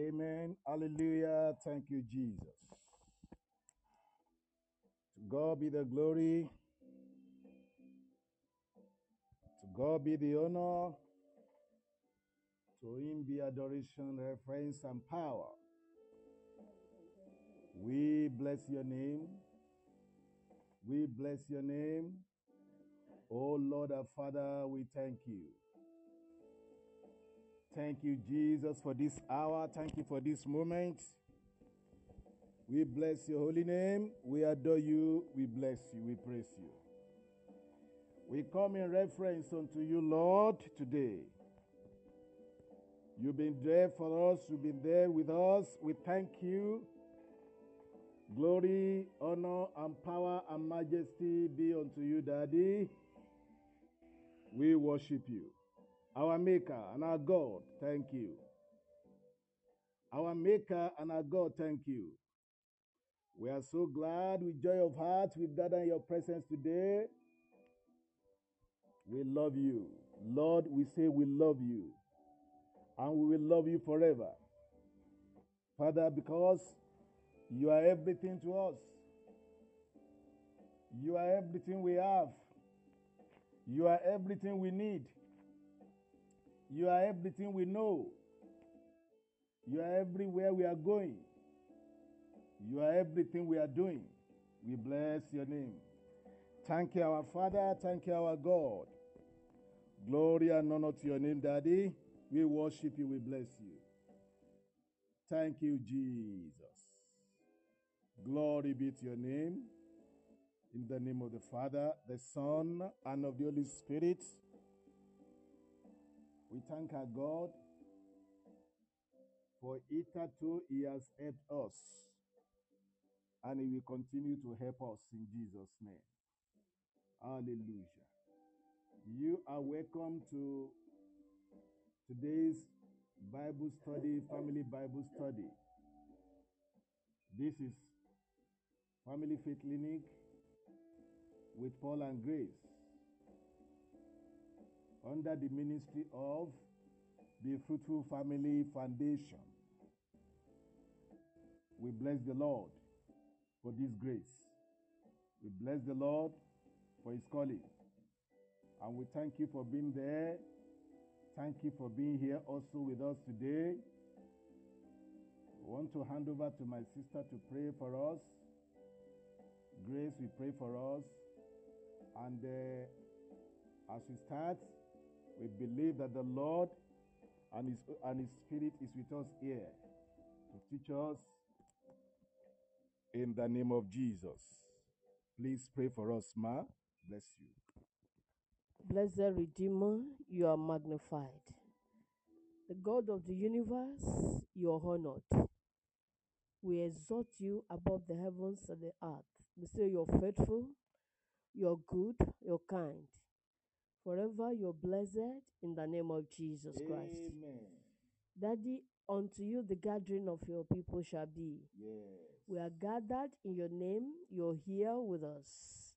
Amen. Hallelujah. Thank you, Jesus. To God be the glory. To God be the honor. To Him be adoration, reverence, and power. We bless your name. We bless your name. Oh Lord our Father, we thank you. Thank you, Jesus, for this hour. Thank you for this moment. We bless your holy name. We adore you. We bless you. We praise you. We come in reference unto you, Lord, today. You've been there for us. You've been there with us. We thank you. Glory, honor, and power and majesty be unto you, Daddy. We worship you. Our Maker and our God, thank you. Our Maker and our God, thank you. We are so glad with joy of heart we gather in your presence today. We love you. Lord, we say we love you. And we will love you forever. Father, because you are everything to us. You are everything we have. You are everything we need. You are everything we know. You are everywhere we are going. You are everything we are doing. We bless your name. Thank you, our Father. Thank you, our God. Glory and honor to your name, Daddy. We worship you. We bless you. Thank you, Jesus. Glory be to your name. In the name of the Father, the Son, and of the Holy Spirit. We thank our God for hitherto He has helped us, and He will continue to help us in Jesus' name. Hallelujah. You are welcome to today's Bible study, family Bible study. This is Family Faith Clinic with Paul and Grace under the ministry of the Fruitful Family Foundation. We bless the Lord for this grace. We bless the Lord for his calling. And we thank you for being there. Thank you for being here also with us today. I want to hand over to my sister to pray for us. Grace, we pray for us. And uh, as we start, we believe that the Lord and His, and His Spirit is with us here to teach us in the name of Jesus. Please pray for us, Ma. Bless you. Blessed Redeemer, you are magnified. The God of the universe, you are honored. We exalt you above the heavens and the earth. We say you're faithful, you're good, you're kind. Forever you're blessed in the name of Jesus Christ. Amen. Daddy, unto you the gathering of your people shall be. Yes. We are gathered in your name. You're here with us.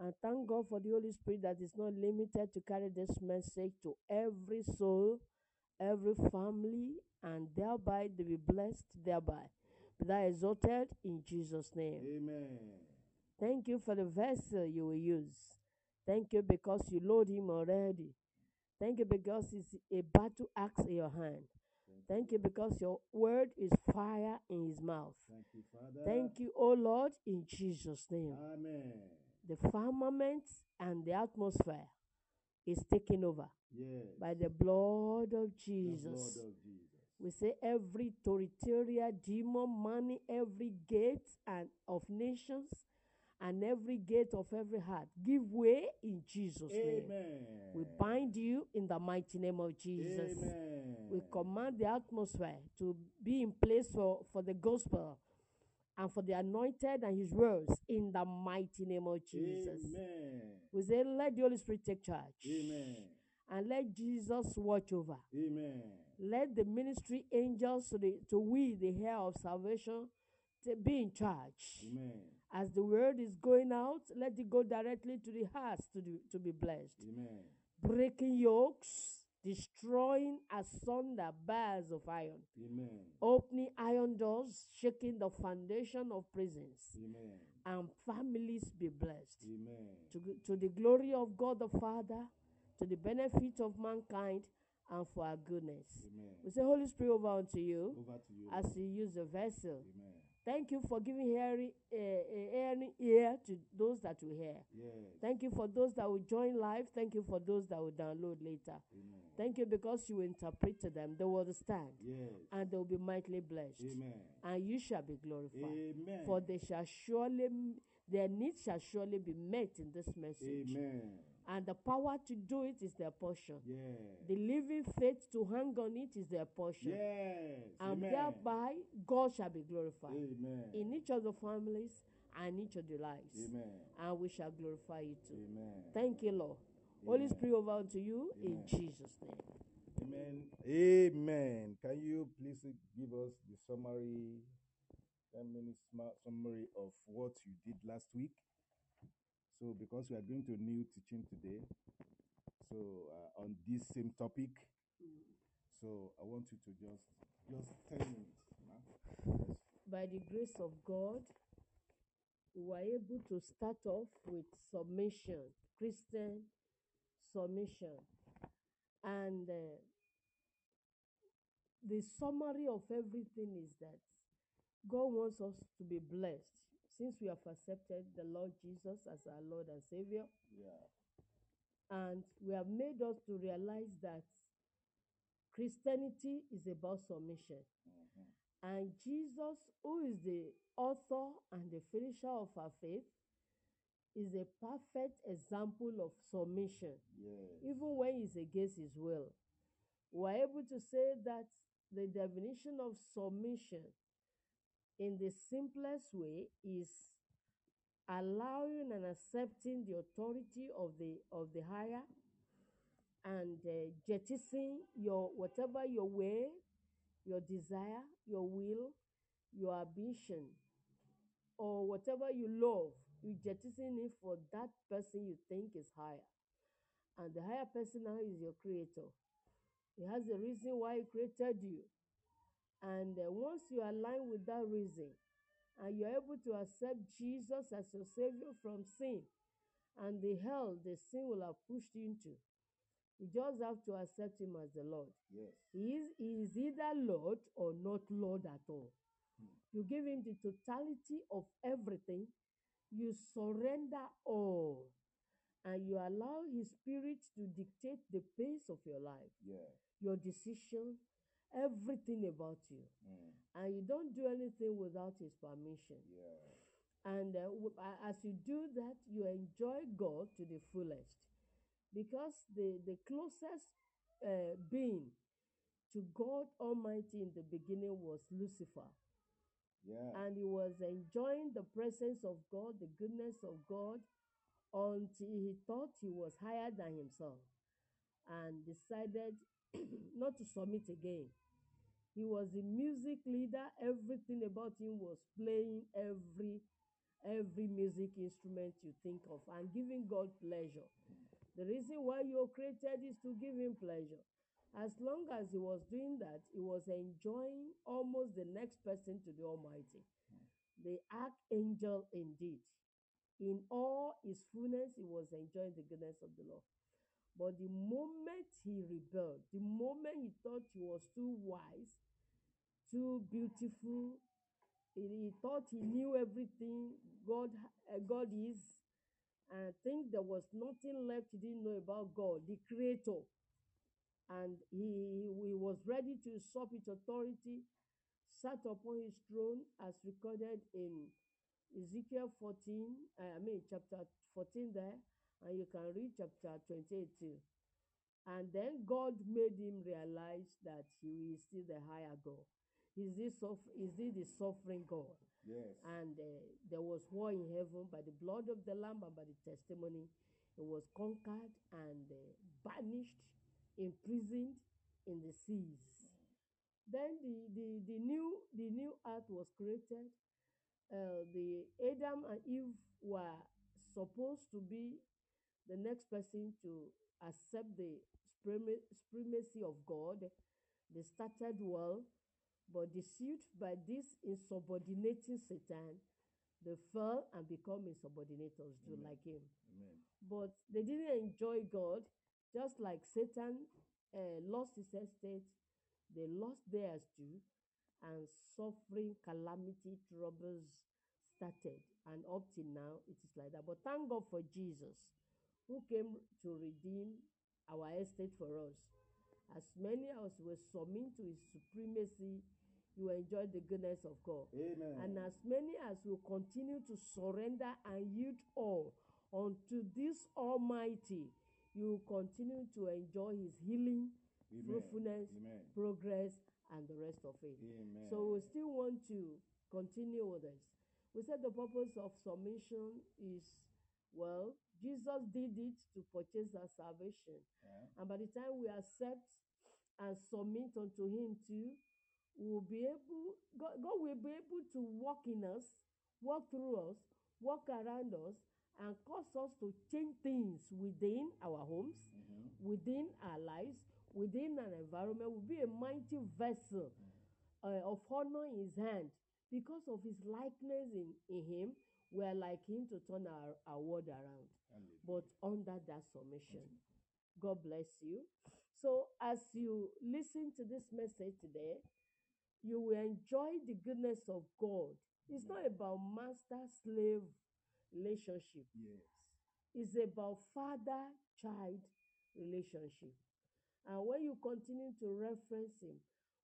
And thank God for the Holy Spirit that is not limited to carry this message to every soul, every family, and thereby they be blessed thereby. Be thou exalted in Jesus' name. Amen. Thank you for the vessel you will use. Thank you because you load him already. Thank you because it's a battle axe in your hand. Thank you because your word is fire in his mouth. Thank you, Father. Thank you, O Lord, in Jesus' name. Amen. The firmament and the atmosphere is taken over Yes. by the blood of The Jesus. blood of Jesus. We say every territorial demon, money, every gate and of nations, and every gate of every heart, give way in Jesus' name. Amen. We bind you in the mighty name of Jesus. Amen. We command the atmosphere to be in place for, for the gospel and for the anointed and his words in the mighty name of Jesus. Amen. We say, let the Holy Spirit take charge. Amen. And let Jesus watch over. Amen. Let the ministry angels to, the, to we, the heir of salvation, to be in charge. Amen. As the word is going out, let it go directly to the hearts to, the, to be blessed. Amen. Breaking yokes, destroying asunder bars of iron, Amen. opening iron doors, shaking the foundation of prisons, Amen. and families be blessed. Amen. To, to the glory of God the Father, to the benefit of mankind, and for our goodness. Amen. We say, Holy Spirit, over unto you Over to you. as you use the vessel. Amen. Thank you for giving hearing, uh, hearing ear to those that will hear. Yes. Thank you for those that will join live. Thank you for those that will download later. Amen. Thank you because you interpret to them. They will understand Yes. and they will be mightily blessed. Amen. And you shall be glorified. Amen. For they shall surely, their needs shall surely be met in this message. Amen. And the power to do it is their portion. Yes. The living faith to hang on it is their portion. Yes. And Amen. thereby, God shall be glorified Amen. in each of the families and each of the lives. Amen. And we shall glorify you too. Amen. Thank you, Lord. Holy Spirit, over unto you in Jesus' name. Amen. Amen. Can you please give us the summary, 10 minutes summary of what you did last week? So, because we are going to new teaching today, so uh, on this same topic, so I want you to just just 10 minutes. By the grace of God, we were able to start off with submission, Christian submission. And uh, the summary of everything is that God wants us to be blessed since we have accepted the Lord Jesus as our Lord and Savior. Yeah. And we have made us to realize that Christianity is about submission. Mhm. And Jesus, who is the author and the finisher of our faith, is a perfect example of submission, Yes. even when he's against his will. We're able to say that the definition of submission in the simplest way is allowing and accepting the authority of the of the higher and uh, jettisoning your whatever your way your desire your will your ambition or whatever you love you jettison it for that person you think is higher. And the higher person now is your creator. He has a reason why he created you and uh, once you align with that reason and you're able to accept jesus as your savior from sin and the hell the sin will have pushed you into you just have to accept him as the lord Yes. he is, he is either Lord or not Lord at all. You give him the totality of everything, you surrender all, and you allow his spirit to dictate the pace of your life, Yeah. your decision, everything about you. Mm. And you don't do anything without his permission. Yeah. And uh, as you do that, you enjoy God to the fullest. Because the, the closest uh, being to God Almighty in the beginning was Lucifer. Yeah. And he was enjoying the presence of God, the goodness of God, until he thought he was higher than himself and decided not to submit again. He was a music leader, everything about him was playing every every music instrument you think of and giving God pleasure. The reason why you were created is to give him pleasure. As long as he was doing that, he was enjoying almost the next person to the Almighty, the archangel indeed. In all his fullness, he was enjoying the goodness of the Lord. But the moment he rebelled, the moment he thought he was too wise, too beautiful, he, thought he knew everything God uh, God is, and think there was nothing left he didn't know about God, the Creator. And he, he was ready to usurp his authority, sat upon his throne, as recorded in Ezekiel 14, uh, I mean, chapter 14 there, and you can read chapter 28 too. And then God made him realize that he is still the higher God. Is he, suff- is he the suffering God? Yes. And uh, there was war in heaven by the blood of the Lamb and by the testimony. It was conquered and uh, banished, imprisoned in the seas. Then the, the, the new the new earth was created. Uh, the Adam and Eve were supposed to be the next person to accept the suprema- supremacy of God. They started well, but deceived by this insubordinating Satan, they fell and become insubordinators too, Amen. like him. Amen. But they didn't enjoy God, just like Satan uh, lost his estate, they lost theirs too, and suffering, calamity, troubles started. And up till now, it is like that. But thank God for Jesus, who came to redeem our estate for us. As many as will submit to his supremacy, you will enjoy the goodness of God. Amen. And as many as will continue to surrender and yield all unto this Almighty, you will continue to enjoy His healing, Amen. fruitfulness, Amen. progress, and the rest of it. Amen. So we still want to continue with this. We said the purpose of submission is well, Jesus did it to purchase our salvation. Yeah. And by the time we accept and submit unto Him too, we will be able, God, God will be able to walk in us, walk through us, walk around us, and cause us to change things within our homes, Mhm. within our lives, within an environment. Will be a mighty vessel uh, of honor in His hand because of His likeness in, in Him. We are like Him to turn our, our world around Hallelujah. but under that submission. God bless you. So, as you listen to this message today, you will enjoy the goodness of God. It's not about master slave relationship, Yes. it's about father child relationship. And when you continue to reference Him,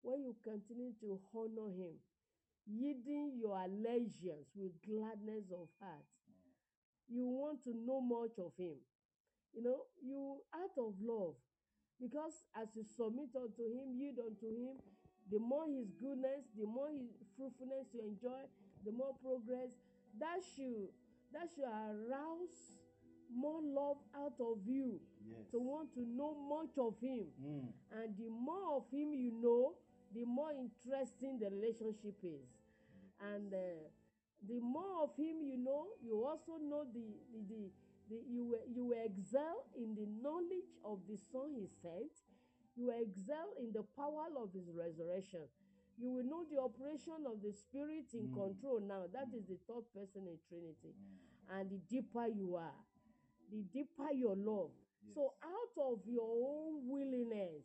when you continue to honor Him, yielding your allegiance with gladness of heart, you want to know much of Him. You know, you out of love, because as you submit unto Him, yield unto Him, the more His goodness, the more His fruitfulness you enjoy, the more progress. That should that should arouse more love out of you Yes. to want to know much of Him. Mm. And the more of him you know, the more interesting the relationship is. And uh, the more of him you know, you also know the, the, the, the you, will- you will excel in the knowledge of the Son he sent. You will excel in the power of his resurrection. You will know the operation of the Spirit in Mm. control now. That is the third person in Trinity. Mm. And the deeper you are, the deeper your love. So out of your own willingness,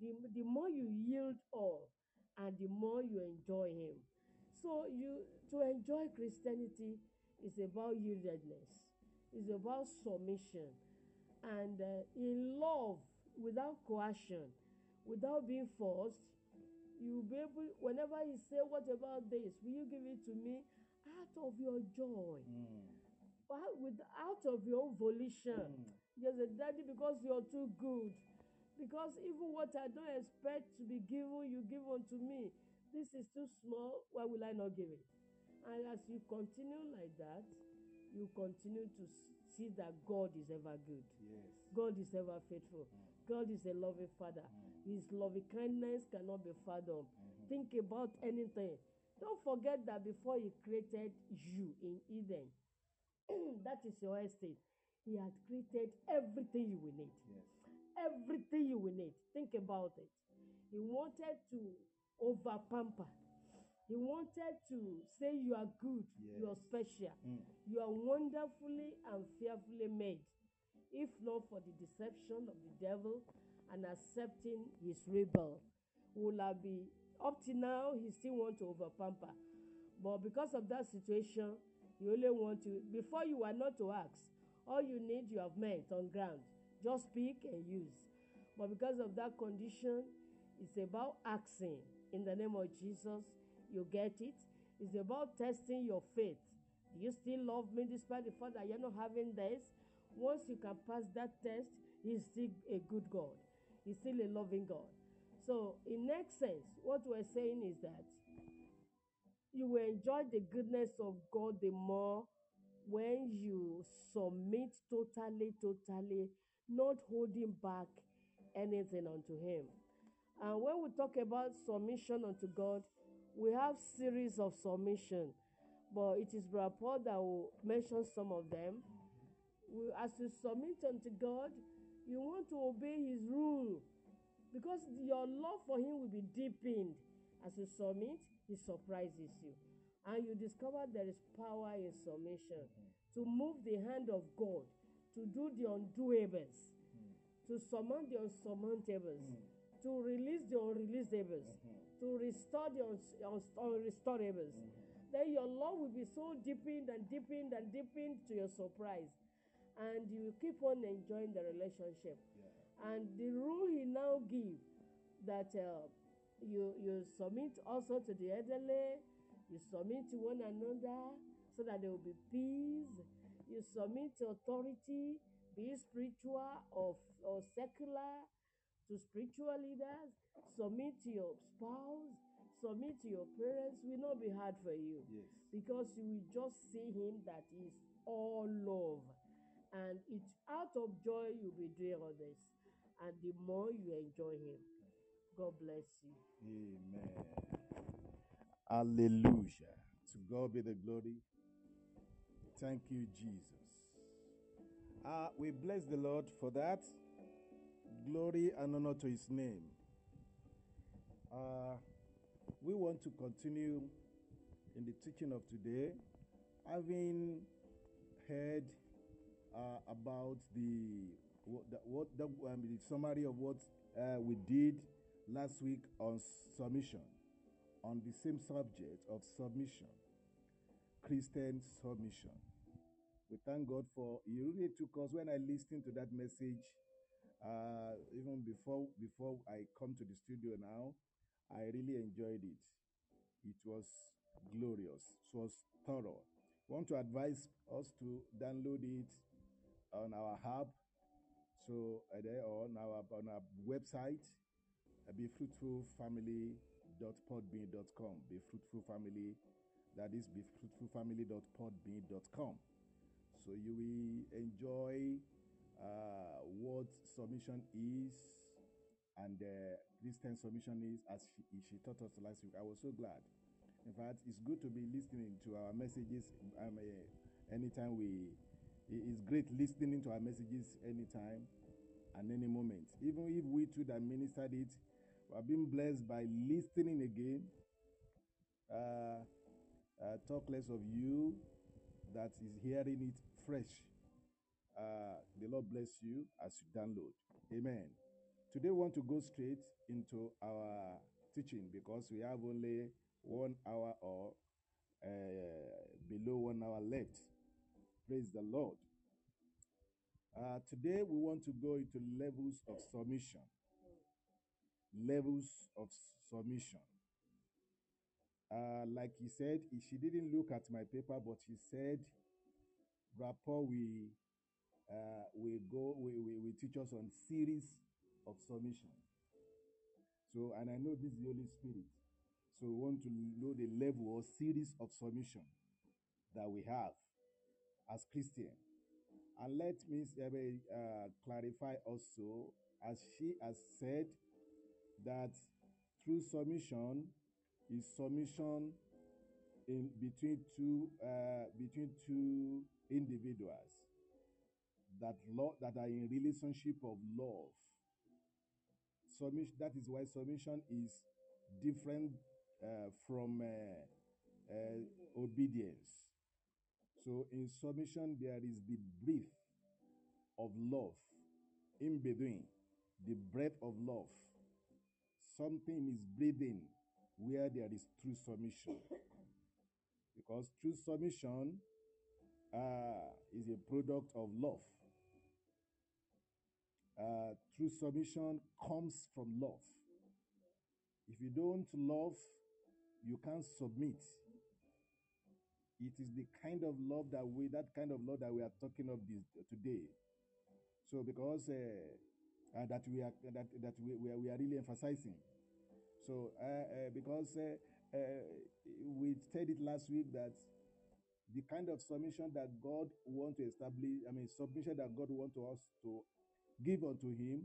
the, the more you yield all and the more you enjoy him. So you to enjoy Christianity is about yieldedness, it's about submission. And uh, in love, without coercion, without being forced, you'll be able, whenever he say, What about this? Will you give it to me? Out of your joy, Mm. out, with, out of your own volition. Mm. A daddy because you're too good. Because even what I don't expect to be given, you give unto me. This is too small. Why will I not give it? And as you continue like that, you continue to see that God is ever good. Yes. God is ever faithful. God is a loving Father. His loving kindness cannot be fathomed. Mhm. Think about anything. Don't forget that before He created you in Eden, that is your estate. He had created everything you will need. Yes. Everything you will need. Think about it. He wanted to over pamper. He wanted to say you are good, you are Yes. special, Mm. you are wonderfully and fearfully made. If not for the deception of the devil and accepting his rebel, will have be up to now he still want to over pamper. But because of that situation, you only want to before you were not to ask. All you need you have met on ground. Just speak and use. But because of that condition, it's about asking in the name of Jesus. You get it. It's about testing your faith. Do you still love me despite the fact that you're not having this? Once you can pass that test, He's still a good God. He's still a loving God. So, in essence, what we're saying is that you will enjoy the goodness of God the more when you submit totally, totally, not holding back anything unto Him. And when we talk about submission unto God, we have series of submission, but it is Brother Paul that will mention some of them. We, as you submit unto God, You want to obey his rule. Because your love for him will be deepened. As you submit, he surprises you. And you discover there is power in submission. To move the hand of God, to do the undoables, to summon the unsurmountables, to release the unreleasables, to restore the unrestorables. Then your love will be so deepened and deepened and deepened to your surprise. And you will keep on enjoying the relationship. And the rule he now give that uh, you you submit also to the elderly, you submit to one another so that there will be peace. You submit to authority, be it spiritual or, or secular, to spiritual leaders, submit to your spouse, submit to your parents will not be hard for you Yes. because you will just see him that is all love and it's out of joy you'll be doing all this and the more you enjoy him god bless you Amen. Hallelujah. To God be the glory. Thank you, Jesus. Uh, we bless the Lord for that. Glory and honor to his name. Uh, we want to continue in the teaching of today, having heard uh, about the what the, what the, um, the summary of what uh, we did last week on submission, on the same subject of submission, Christian submission. We thank God for He really took us when I listened to that message. Uh, even before before I come to the studio now, I really enjoyed it. It was glorious. It was thorough. Want to advise us to download it on our hub, so uh, on our on our website, uh, befruitfulfamily.podbean.com. Be fruitful family, that is befruitfulfamily.podbean.com. So you will enjoy uh, what submission is and uh, Christian submission is as she, she taught us last week. I was so glad. In fact, it's good to be listening to our messages um, uh, anytime we. It's great listening to our messages anytime and any moment. Even if we too that ministered it, we have been blessed by listening again. Uh, uh, talk less of you that is hearing it fresh. Uh, the Lord bless you as you download. Amen. Today, we want to go straight into our teaching because we have only one hour or uh, below one hour left. Praise the Lord. Uh, today, we want to go into levels of submission. Levels of submission. Uh, like he said, she didn't look at my paper, but she said, rapport we uh, we go we, we, teach us on series of submission. So, and I know this is the Holy Spirit. So, we want to know the level or series of submission that we have as Christian. And let me uh, clarify also, as she has said, that through submission is submission in between two uh, between two individuals that love that are in relationship of love. Submission. That is why submission is different uh, from uh, uh, obedience. So in submission there is the breath of love in between, the breath of love. Something is breathing where there is true submission. Because true submission uh, is a product of love. Uh, true submission comes from love. If you don't love, you can't submit. It is the kind of love that we, that kind of love that we are talking of this today. So because uh, uh, that we are that that we, we, are, we are really emphasizing. So uh, uh, because we said it last week that the kind of submission that God want to establish, I mean submission that God want to us to give unto Him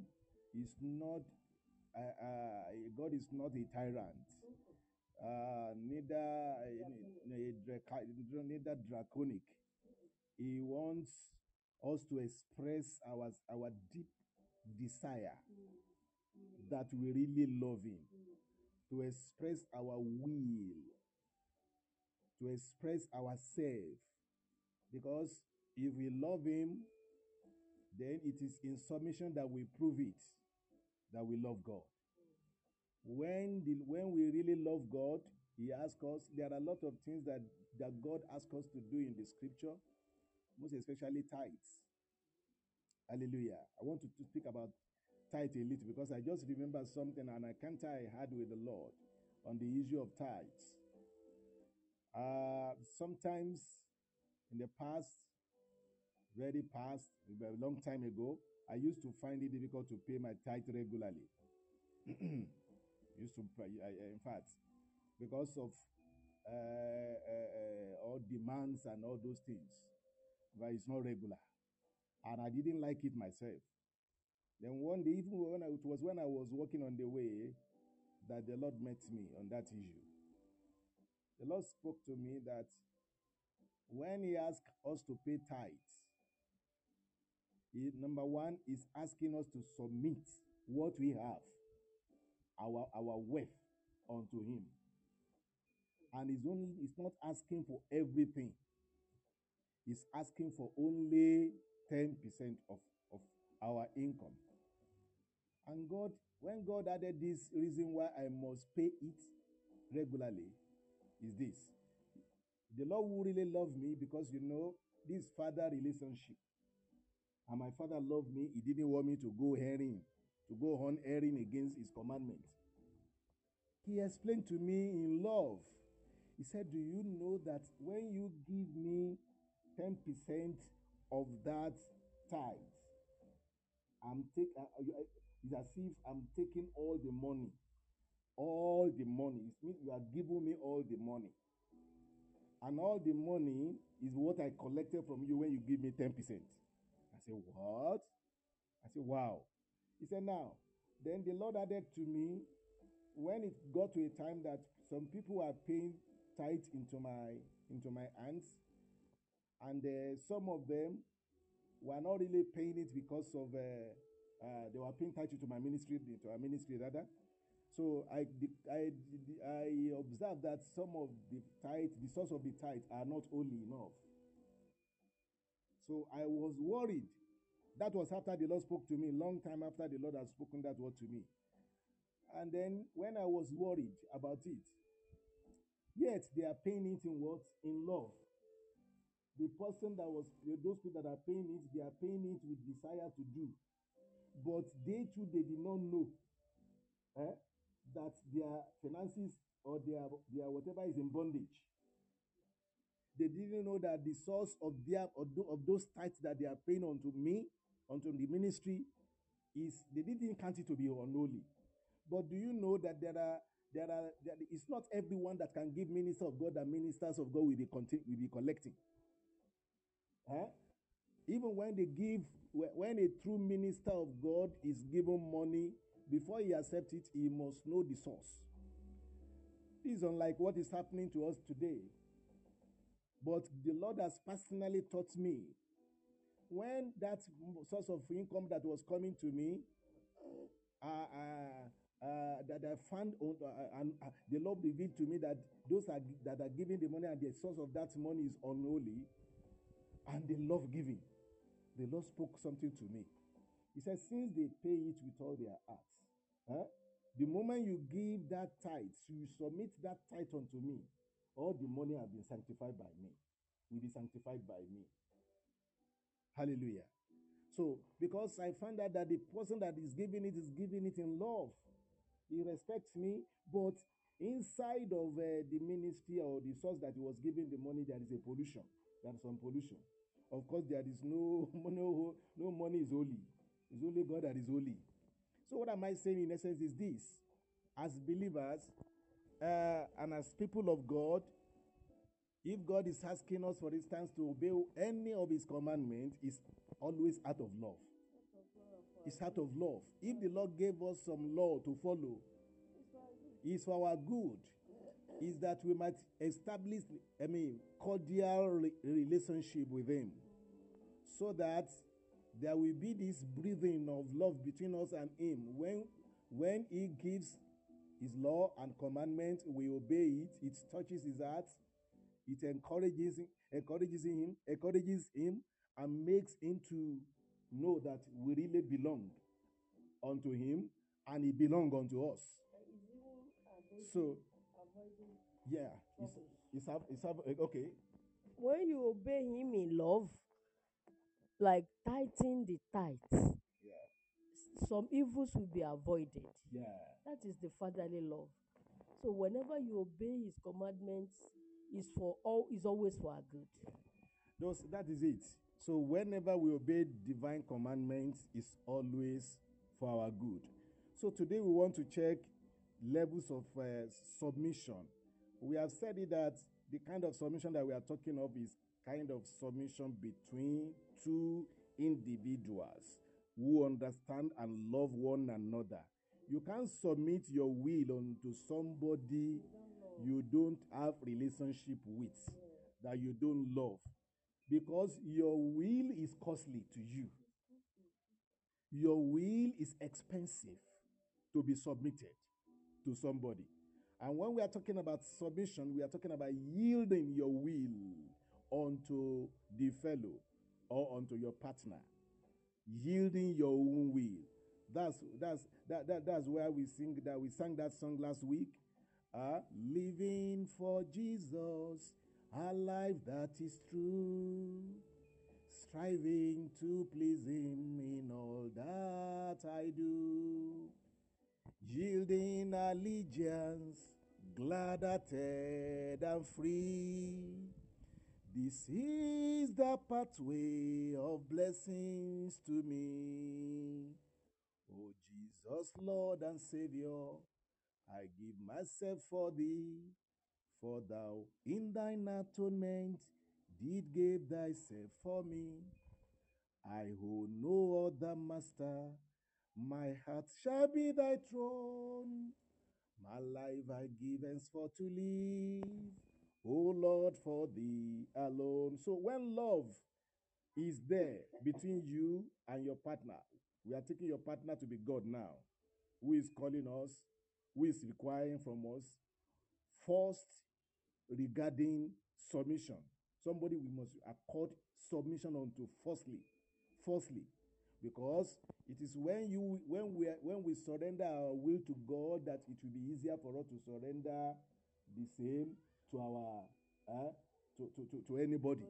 is not. Uh, uh, God is not a tyrant, uh, neither neither draconic. He wants us to express our our deep desire that we really love Him, to express our will, to express ourselves. Because if we love Him, then it is in submission that we prove it that we love God. When, the, when we really love God, He asks us, there are a lot of things that, that God asks us to do in the scripture, most especially tithes. Hallelujah. I want to, to speak about tithe a little because I just remember something and I can't I had with the Lord on the issue of tithes. Uh, sometimes in the past, very past, a long time ago, I used to find it difficult to pay my tithe regularly. used to, in fact, because of uh, uh, uh, all demands and all those things, but it's not regular and I didn't like it myself. Then one day, even when I, it was when I was walking on the way, that the Lord met me on that issue. The Lord spoke to me that when He asked us to pay tithes, number one is asking us to submit what we have, our our wealth, unto Him, and He's only He's not asking for everything. He's asking for only 10% of, of our income. And God, when God added this reason why I must pay it regularly, is this. The Lord will really love me because you know this father relationship. And my father loved me. He didn't want me to go erring, to go on erring against his commandment. He explained to me in love. He said, Do you know that when you give me 10% of that tithe. I'm take, uh, uh, it's as if I'm taking all the money. All the money. It means you are giving me all the money. And all the money is what I collected from you when you give me 10%. What? I said, Wow. He said, Now, then the Lord added to me when it got to a time that some people are paying tithe into my into my hands, and uh, some of them were not really paying it because of uh, uh, they were paying title to my ministry, to our ministry rather. So I, I, I observed that some of the tithe, the source of the tithe, are not holy enough. So I was worried. That was after the Lord spoke to me, long time after the Lord had spoken that word to me. And then when I was worried about it, yet they are paying it in what? In love the person that was those people that are paying it, they are paying it with desire to do. But they too, they did not know eh, that their finances or their, their whatever is in bondage. They didn't know that the source of their of those tithes that they are paying unto me, unto the ministry, is they didn't count it to be unholy. But do you know that there are there are there, it's not everyone that can give minister of God and ministers of God will be will be collecting. Huh? Even when they give, when a true minister of God is given money, before he accepts it, he must know the source. This is unlike what is happening to us today. But the Lord has personally taught me when that source of income that was coming to me, uh, uh, uh, that I found, uh, and uh, the Lord revealed to me that those are, that are giving the money and the source of that money is unholy and they love giving. The Lord spoke something to me. He said, Since they pay it with all their hearts, huh? the moment you give that tithe, you submit that tithe unto me, all the money have been sanctified by me, will be sanctified by me. Hallelujah. So, because I found out that the person that is giving it is giving it in love, he respects me, but inside of uh, the ministry or the source that he was giving the money, there is a pollution. There is some pollution. Of course, there is no, no, no money is holy. It's only God that is holy. So, what am I saying in essence is this as believers uh, and as people of God, if God is asking us, for instance, to obey any of His commandments, it's always out of love. It's out of love. If the Lord gave us some law to follow, it's for our good. Is that we might establish, I mean, cordial re- relationship with Him, so that there will be this breathing of love between us and him. When when he gives his law and commandment we obey it. It touches his heart it encourages him encourages him encourages him and makes him to know that we really belong unto him and he belong unto us. So yeah it's, it's, it's okay. When you obey him in love, like tithing the tights, yeah. Some evils will be avoided. yeah. That is the fatherly love. So whenever you obey his commandments, is for all is always for our good. Those, that is it. So whenever we obey divine commandments, it's always for our good. So today we want to check levels of uh, submission. We have said it that the kind of submission that we are talking of is kind of submission between two individuals who understand and love one another. You can't submit your will unto somebody you don't have relationship with that you don't love because your will is costly to you. Your will is expensive to be submitted to somebody. And when we are talking about submission we are talking about yielding your will unto the fellow or unto your partner. Yielding your own will. That's that's that, that that's where we sing that we sang that song last week living for Jesus, a life that is true, striving to please Him in all that I do, yielding allegiance, glad hearted and free. This is the pathway of blessings to me. Oh, Jesus, Lord and Savior. I give myself for thee, for thou in thine atonement did give thyself for me. I hold no other master, my heart shall be thy throne. My life I give and henceforth to live, O Lord, for thee alone. So when love is there between you and your partner, we are taking your partner to be God now, who is calling us, who is requiring from us. First, regarding submission, somebody we must accord submission unto. Firstly, firstly, because it is when you when we when we surrender our will to God that it will be easier for us to surrender the same to our uh, to, to, to, to anybody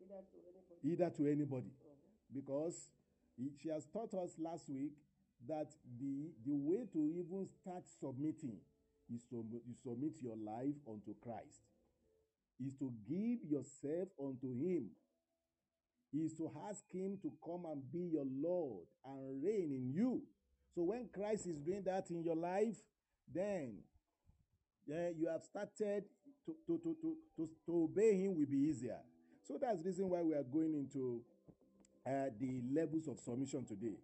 either to anybody. either to anybody because he- she has taught us last week that the the way to even start submitting is to you submit your life unto Christ is to give yourself unto him is to ask him to come and be your lord and reign in you so when Christ is doing that in your life then yeah, you have started to, to, to, to, to, to obey him will be easier. So that's the reason why we are going into uh, the levels of submission today.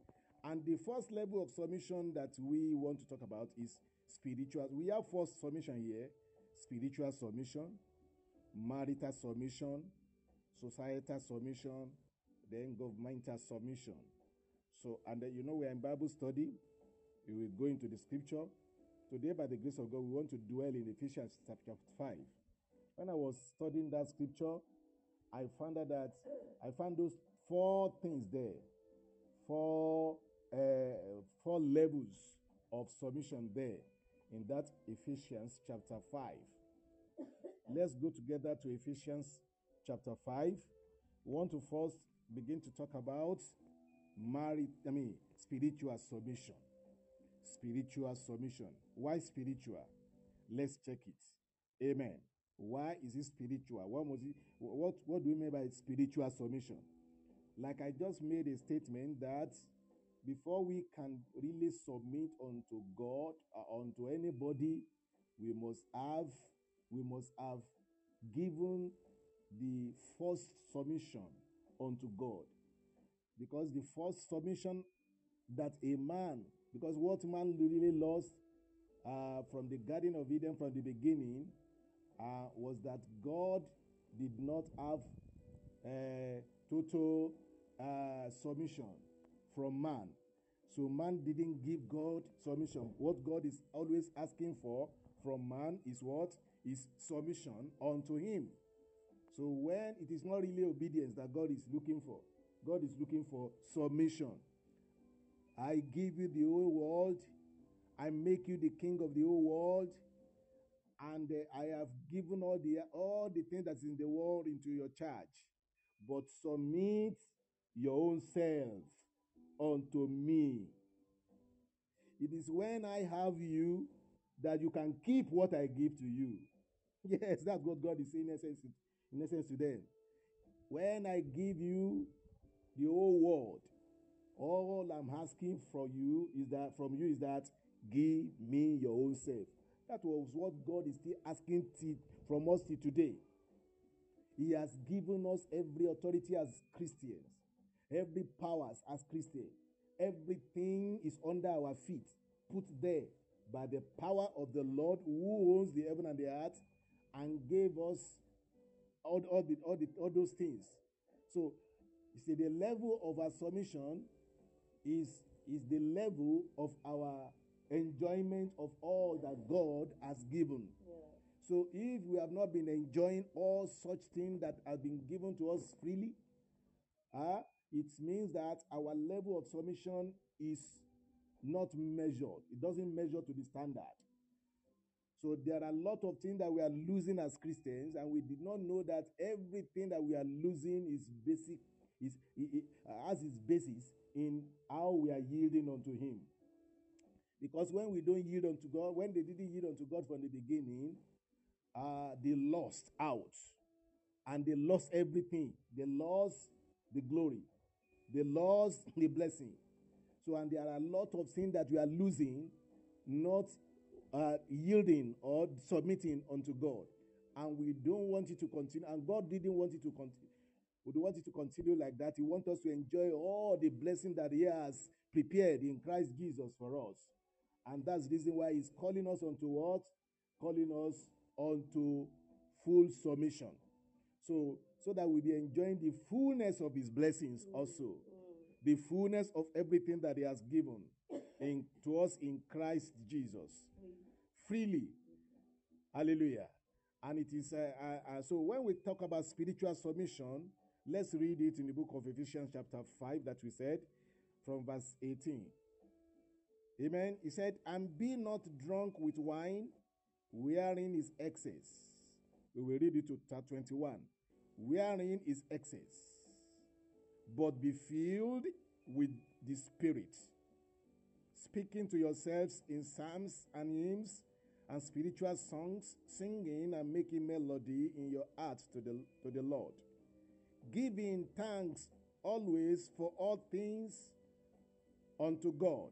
And the first level of submission that we want to talk about is spiritual. We have first submission here spiritual submission, marital submission, societal submission, then governmental submission. So, and then, you know, we're in Bible study. We will go into the scripture. Today, by the grace of God, we want to dwell in Ephesians chapter 5. When I was studying that scripture, I found out that I found those four things there, four, uh, four levels of submission there in that Ephesians chapter 5. Let's go together to Ephesians chapter 5. We want to first begin to talk about married, I mean, spiritual submission. Spiritual submission. Why spiritual? Let's check it. Amen. Why is it spiritual? What was it? What, what do we mean by spiritual submission? Like I just made a statement that before we can really submit unto God or unto anybody, we must have we must have given the first submission unto God. Because the first submission that a man, because what man really lost uh, from the Garden of Eden from the beginning uh, was that God did not have uh, total uh, submission from man. So man didn't give God submission. What God is always asking for from man is what? Is submission unto him. So when it is not really obedience that God is looking for, God is looking for submission. I give you the whole world. I make you the king of the whole world. And uh, I have given all the all the things that's in the world into your charge. But submit your own self unto me. It is when I have you that you can keep what I give to you. Yes, that's what God is saying in essence, in essence to them. When I give you the whole world, all I'm asking from you is that from you is that give me your own self. That was what God is still asking from us today. He has given us every authority as Christians, every powers as Christians. Everything is under our feet, put there by the power of the Lord who owns the heaven and the earth and gave us all, all, the, all, the, all those things. So, you see, the level of our submission is, is the level of our enjoyment of all that God has given. Yeah. So if we have not been enjoying all such things that have been given to us freely, uh, it means that our level of submission is not measured. It doesn't measure to the standard. So there are a lot of things that we are losing as Christians, and we did not know that everything that we are losing is basic, is has its basis in how we are yielding unto Him. Because when we don't yield unto God, when they didn't yield unto God from the beginning, uh, they lost out and they lost everything. They lost the glory, they lost the blessing. So, and there are a lot of things that we are losing, not uh, yielding or submitting unto God. And we don't want it to continue. And God didn't want it to continue. We don't want it to continue like that. He wants us to enjoy all the blessing that He has prepared in Christ Jesus for us. And that's the reason why He's calling us unto what? Calling us unto full submission. So, so that we be enjoying the fullness of His blessings also, the fullness of everything that He has given in, to us in Christ Jesus freely. Hallelujah. And it is uh, uh, uh, so when we talk about spiritual submission, let's read it in the book of Ephesians, chapter 5, that we said from verse 18. Amen. He said, And be not drunk with wine, wherein is excess. We will read it to 21. Wherein is excess, but be filled with the Spirit, speaking to yourselves in psalms and hymns and spiritual songs, singing and making melody in your heart to the, to the Lord, giving thanks always for all things unto God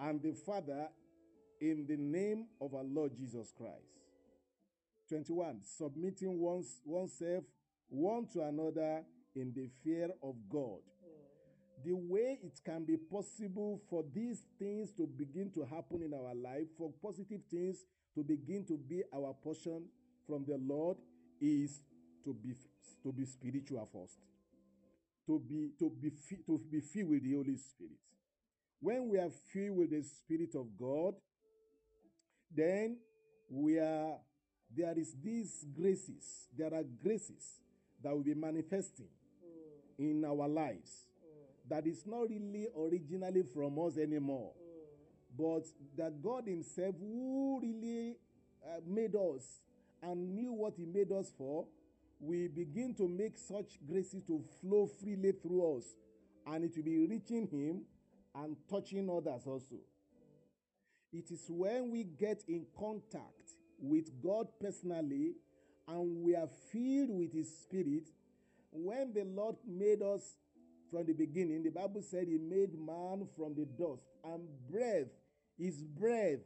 and the Father in the name of our Lord Jesus Christ. 21. Submitting one's, oneself one to another in the fear of God. Mm. The way it can be possible for these things to begin to happen in our life, for positive things to begin to be our portion from the Lord, is to be to be spiritual first. To be to be to be filled with the Holy Spirit. When we are filled with the Spirit of God, then we are there is these graces. There are graces that will be manifesting mm. in our lives. Mm. That is not really originally from us anymore, mm. but that God Himself, who really uh, made us and knew what He made us for, we begin to make such graces to flow freely through us, and it will be reaching Him and touching others also. It is when we get in contact with God personally and we are filled with His Spirit. When the Lord made us from the beginning, the Bible said He made man from the dust and breathed His breath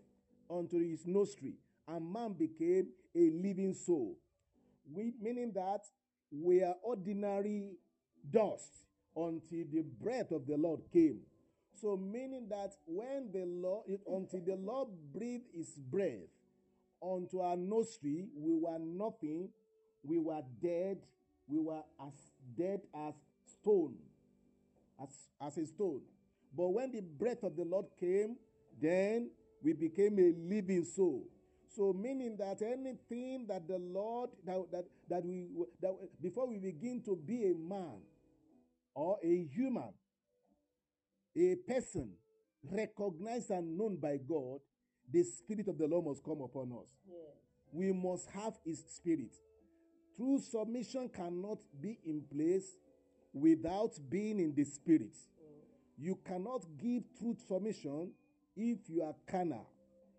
unto his nostril, and man became a living soul. We, meaning that we are ordinary dust until the breath of the Lord came. So, meaning that when the Lord, until the Lord breathed his breath unto our nostril, we were nothing, we were dead, we were as dead as stone. as, as a stone. But when the breath of the Lord came, then we became a living soul. So, meaning that anything that the Lord that, that, that we that before we begin to be a man or a human, a person recognized and known by God, the Spirit of the Lord must come upon us. Yes. We must have His Spirit. True submission cannot be in place without being in the Spirit. You cannot give true submission if you are carnal,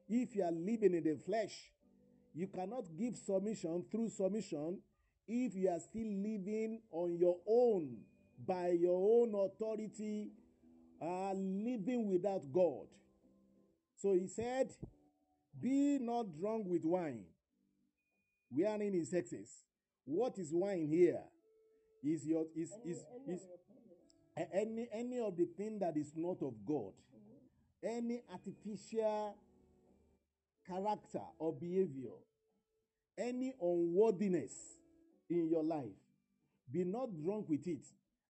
if you are living in the flesh. You cannot give submission through submission if you are still living on your own, by your own authority, uh, living without God. So he said, Be not drunk with wine, wherein is excess. What is wine here? Is your is is is any any of the thing that is not of God, any artificial character or behavior, any unworthiness in your life, be not drunk with it.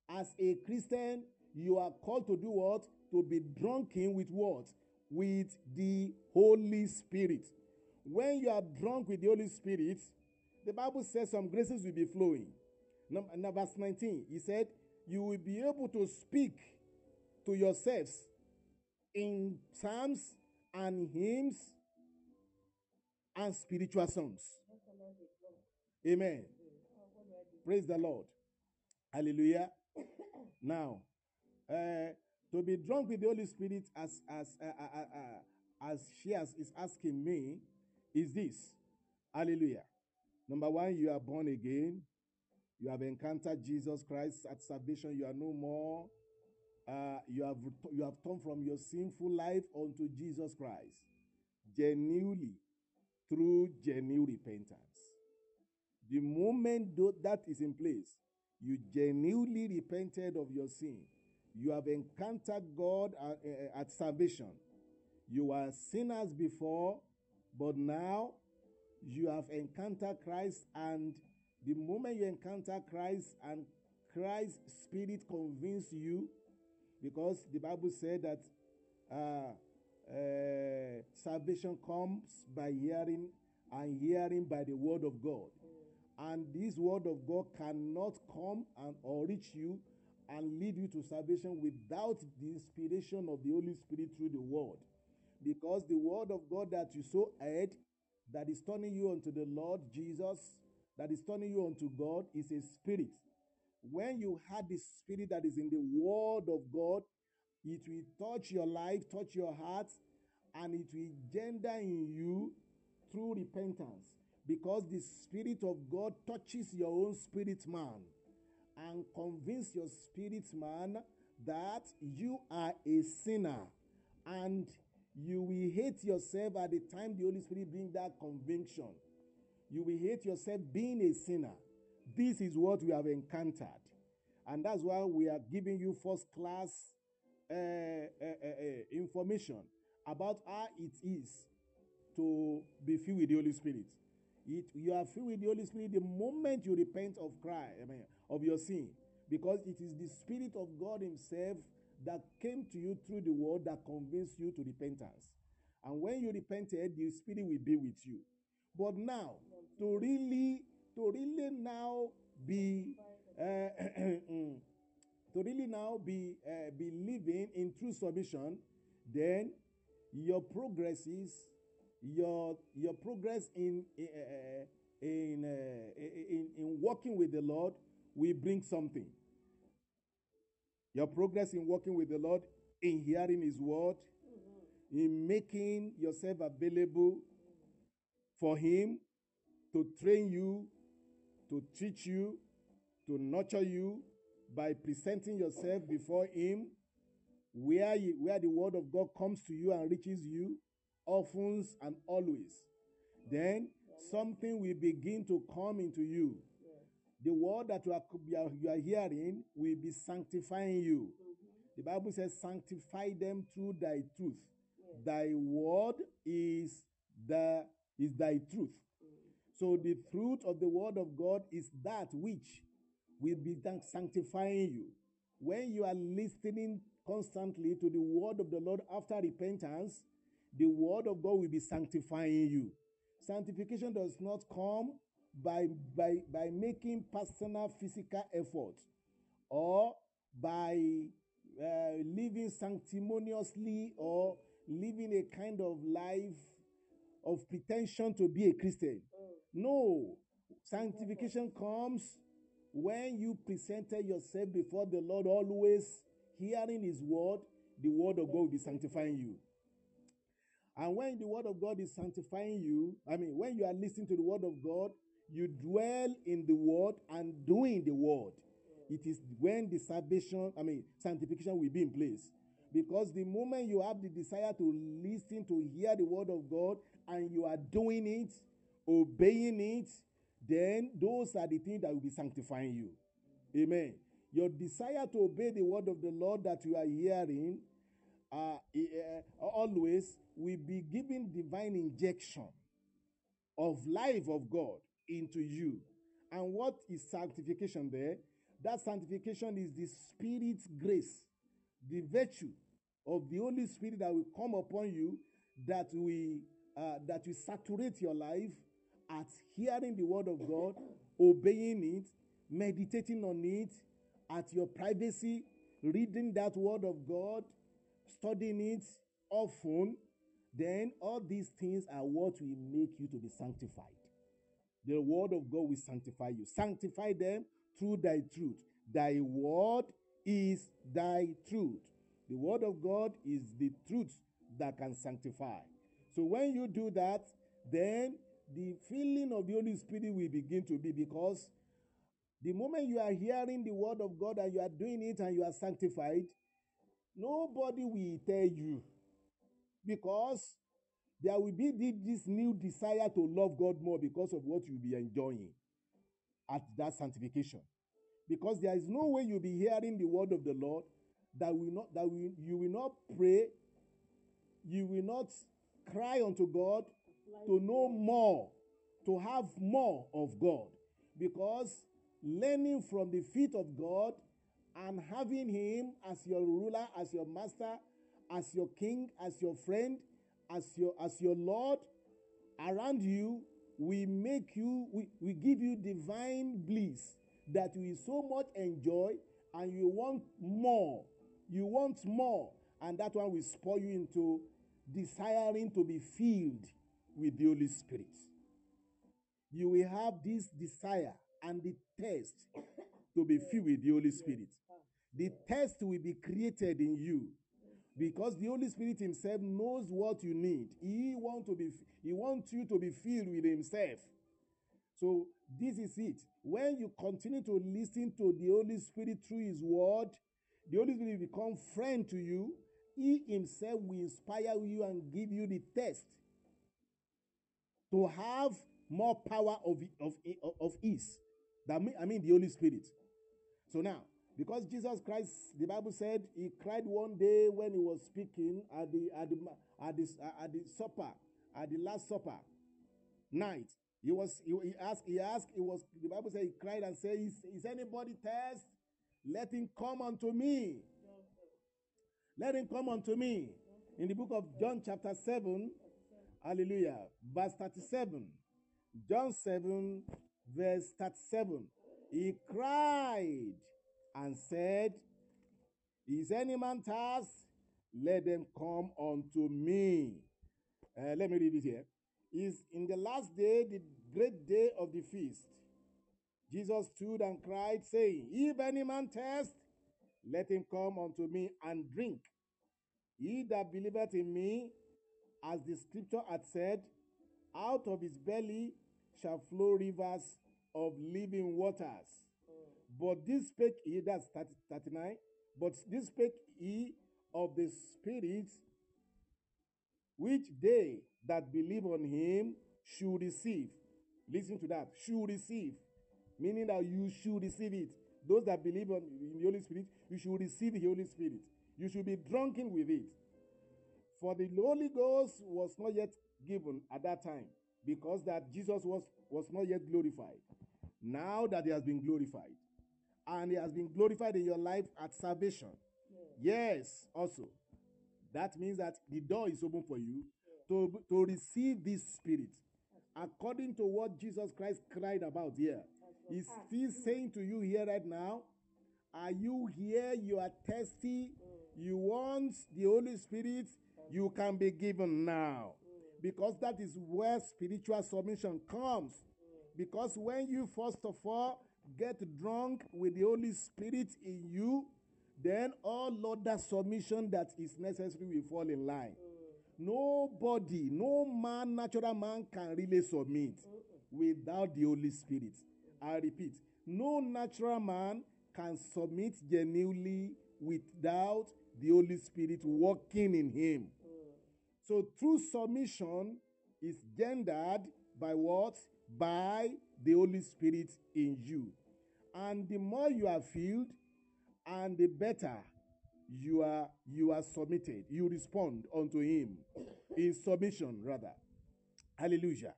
As a Christian, you are called to do what? To be drunken with what? With the Holy Spirit. When you are drunk with the Holy Spirit, the Bible says some graces will be flowing. Number, number verse 19, he said, You will be able to speak to yourselves in psalms and hymns and spiritual songs. Amen. Praise the Lord. Hallelujah. now, uh, to be drunk with the Holy Spirit, as as uh, uh, uh, uh, as she has, is asking me, is this. Hallelujah. Number one, you are born again. You have encountered Jesus Christ at salvation. You are no more. Uh, you have you have turned from your sinful life unto Jesus Christ, genuinely through genuine repentance. The moment that is in place, you genuinely repented of your sin. You have encountered God at, uh, at salvation. You were sinners before, but now you have encountered Christ, and the moment you encounter Christ and Christ's Spirit convince you, because the Bible said that uh, uh, salvation comes by hearing, and hearing by the word of God. And this word of God cannot come and or reach you and lead you to salvation without the inspiration of the Holy Spirit through the word. Because the word of God that you so heard, that is turning you unto the Lord Jesus, that is turning you unto God, is a spirit. When you had the spirit that is in the word of God, it will touch your life, touch your heart, and it will gender in you through repentance. Because the Spirit of God touches your own spirit man and convince your spirit man that you are a sinner and you will hate yourself at the time the Holy Spirit brings that conviction. You will hate yourself being a sinner. This is what we have encountered. And that's why we are giving you first class uh, uh, uh, information about how it is to be filled with the Holy Spirit. It, you are filled with the Holy Spirit the moment you repent of Christ, I mean, of your sin, because it is the Spirit of God Himself that came to you through the Word that convinced you to repentance. And when you repented, the Spirit will be with you. But now, to really, to really now be, uh, to really now be, uh, be living in true submission, then your progresses, your your progress in uh, in, uh, in in walking with the Lord will bring something. Your progress in walking with the Lord, in hearing His word, mm-hmm. in making yourself available for Him to train you, to teach you, to nurture you by presenting yourself before Him, where, you, where the word of God comes to you and reaches you, often and always. Then something will begin to come into you. The word that you are, you are, hearing will be sanctifying you. Mm-hmm. The Bible says, Sanctify them through thy truth. Thy word is the is thy truth. Mm-hmm. So the truth of the word of God is that which will be sanctifying you, when you are listening constantly to the word of the Lord after repentance, the word of God will be sanctifying you. Sanctification does not come by, by, by making personal physical effort or by uh, living sanctimoniously or living a kind of life of pretension to be a Christian. No, sanctification comes when you presented yourself before the Lord, always hearing His word, the word of God will be sanctifying you. And when the word of God is sanctifying you, I mean, when you are listening to the word of God, you dwell in the word and doing the word. It is when the salvation, I mean, sanctification will be in place. Because the moment you have the desire to listen, to hear the word of God, and you are doing it, obeying it, then those are the things that will be sanctifying you. Amen. Your desire to obey the word of the Lord that you are hearing uh, uh, always will be giving divine injection of life of God into you. And what is sanctification there? That sanctification is the Spirit's grace, the virtue of the Holy Spirit that will come upon you, that we uh, that will saturate your life at hearing the word of God, obeying it, meditating on it, at your privacy, reading that word of God, studying it often, then all these things are what will make you to be sanctified. The word of God will sanctify you. Sanctify them through thy truth. Thy word is thy truth. The word of God is the truth that can sanctify. So when you do that, then the feeling of the Holy Spirit will begin to be because the moment you are hearing the word of God and you are doing it and you are sanctified, nobody will tell you because there will be this new desire to love God more because of what you'll be enjoying at that sanctification. Because there is no way you'll be hearing the word of the Lord that will not that will, you will not pray, you will not cry unto God to know more, to have more of God. Because learning from the feet of God and having Him as your ruler, as your master, as your king, as your friend, as your as your Lord around you, we make you, we, we give you divine bliss that you so much enjoy and you want more. You want more. And that one will spoil you into desiring to be filled with the Holy Spirit. You will have this desire and the thirst to be filled with the Holy Spirit. The thirst will be created in you because the Holy Spirit Himself knows what you need. He want to be He wants you to be filled with Himself. So this is it. When you continue to listen to the Holy Spirit through His Word, the Holy Spirit will become friend to you. He Himself will inspire you and give you the test to have more power of of of ease. That mean, I mean the Holy Spirit. So now, because Jesus Christ, the Bible said, he cried one day when he was speaking at the at the at the, at the supper, at the last supper night. He was he, he asked he asked he was the Bible said he cried and said, "Is, is anybody thirst? Let him come unto me. Let him come unto me." In the book of John chapter seven, Hallelujah, verse thirty-seven. John seven, verse thirty-seven. He cried and said, Is any man thirst? Let them come unto me. Uh, let me read it here. Is in the last day, the great day of the feast. Jesus stood and cried, saying, If any man thirst, let him come unto me and drink. He that believeth in me, as the scripture hath said, out of his belly shall flow rivers of living waters. But this spake he, that's 30, 39, but this spake he of the Spirit, which they that believe on him should receive. Listen to that. Should receive. Meaning that you should receive it. Those that believe on, in the Holy Spirit, you should receive the Holy Spirit. You should be drunken with it. For the Holy Ghost was not yet given at that time because that Jesus was, was not yet glorified. Now that he has been glorified, and He has been glorified in your life at salvation. Yes, also. That means that the door is open for you to, to receive this spirit. According to what Jesus Christ cried about here, He's still saying to you here right now, Are you here? You are thirsty. You want the Holy Spirit. You can be given now. Because that is where spiritual submission comes. Because when you first of all get drunk with the Holy Spirit in you, then all other submission that is necessary will fall in line. Nobody, no man, natural man can really submit without the Holy Spirit. I repeat, no natural man can submit genuinely without the Holy Spirit working in him. So true submission is gendered by what? By the Holy Spirit in you. And the more you are filled, and the better you are you are submitted. You respond unto him in submission rather. Hallelujah.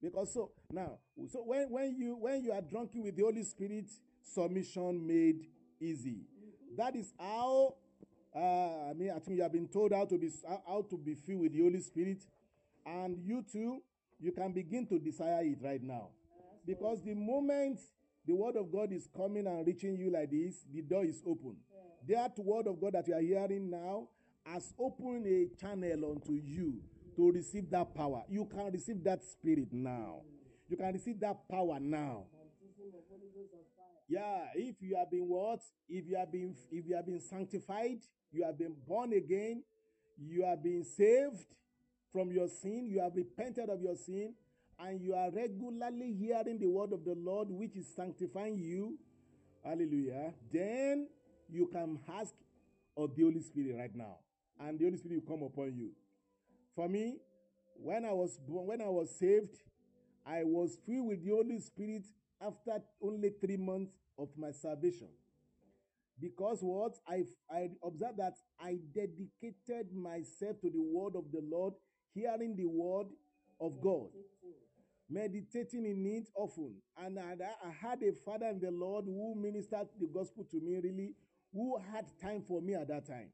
Because so now so when when you when you are drunken with the holy spirit submission made easy. That is how uh, i mean i think you have been told how to be how to be filled with the holy spirit. And you too you can begin to desire it right now. Because the moment the word of God is coming and reaching you like this, the door is open. Yeah. That word of God that you are hearing now has opened a channel unto you to receive that power. You can receive that spirit now. You can receive that power now. Yeah, if you have been what? If you have been if you have been sanctified, you have been born again, you have been saved from your sin, you have repented of your sin, and you are regularly hearing the word of the Lord, which is sanctifying you, hallelujah, then you can ask of the Holy Spirit right now, and the Holy Spirit will come upon you. For me, when I was born, when I was saved, I was filled with the Holy Spirit after only three months of my salvation. Because what? I, I observed that I dedicated myself to the word of the Lord, hearing the word of God meditating in it often. And I, had a father in the Lord who ministered the gospel to me, really, who had time for me at that time.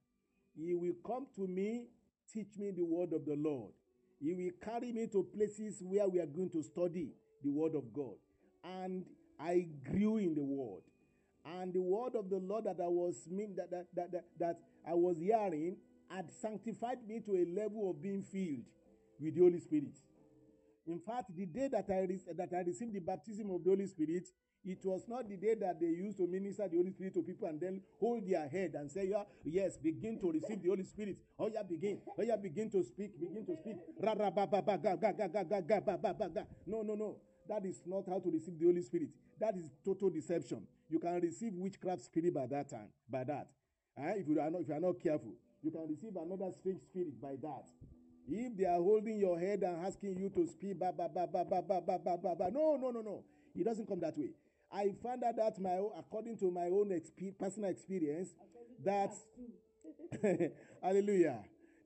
He will come to me, teach me the word of the Lord. He will carry me to places where we are going to study the word of God. And I grew in the word. And the word of the Lord that I was that, that, that, that I was hearing had sanctified me to a level of being filled with the Holy Spirit. In fact, the day that I, re- that I received the baptism of the Holy Spirit, it was not the day that they used to minister the Holy Spirit to people and then hold their head and say, yeah, yes, begin to receive the Holy Spirit. Oh, yeah, begin. Oh, yeah, begin to speak. Begin to speak. No, no, no. That is not how to receive the Holy Spirit. That is total deception. You can receive witchcraft spirit by that time, by that. Uh, if you are not, if you are not careful, you can receive another strange spirit by that. If they are holding your head and asking you to speak, ba, ba, ba, ba, ba, ba, ba, ba, ba, ba. no, no, no, no. It doesn't come that way. I found out that my according to my own exp- personal experience, that hallelujah.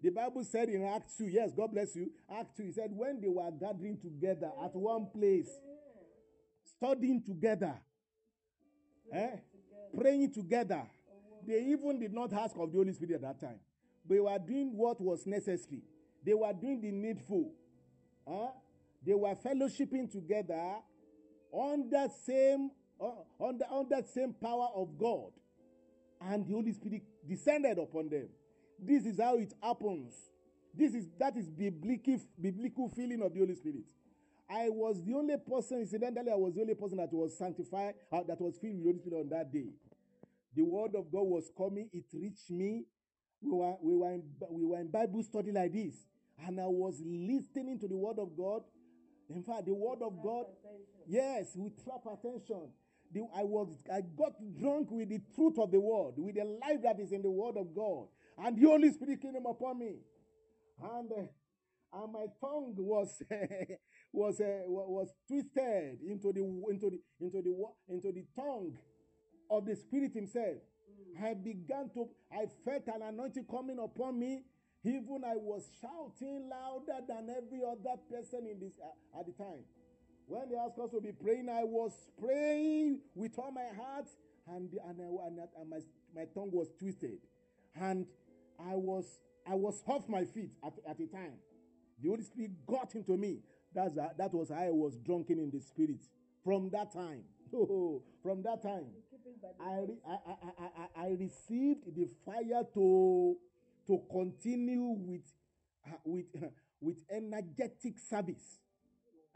The Bible said in Act 2, yes, God bless you. Act 2, he said, when they were gathering together at one place, studying together, eh, praying together, they even did not ask of the Holy Spirit at that time. They were doing what was necessary. They were doing the needful. Huh? They were fellowshipping together on that same uh, on, the, on that same power of God, and the Holy Spirit descended upon them. This is how it happens. This is that is biblical biblical feeling of the Holy Spirit. I was the only person, incidentally, I was the only person that was sanctified, uh, that was filled with the Holy Spirit on that day. The word of God was coming, it reached me. We were, we were, in, we were in Bible study like this and I was listening to the word of God. In fact, the word of God, yes, with trap attention. The, I was, I got drunk with the truth of the word, with the life that is in the word of God, and the Holy Spirit came upon me, and uh, and my tongue was was uh, was twisted into the into the into the into the tongue of the Spirit Himself. Mm. I began to, I felt an anointing coming upon me even I was shouting louder than every other person in this uh, at the time. When they asked us to be praying, I was praying with all my heart, and and, I, and, and my my tongue was twisted, and I was I was off my feet at, at a time. The Holy Spirit got into me. That's a, that was I was drunken in the spirit. From that time, oh, from that time, I, re, I, I, I, I received the fire to to continue with uh, with with energetic service,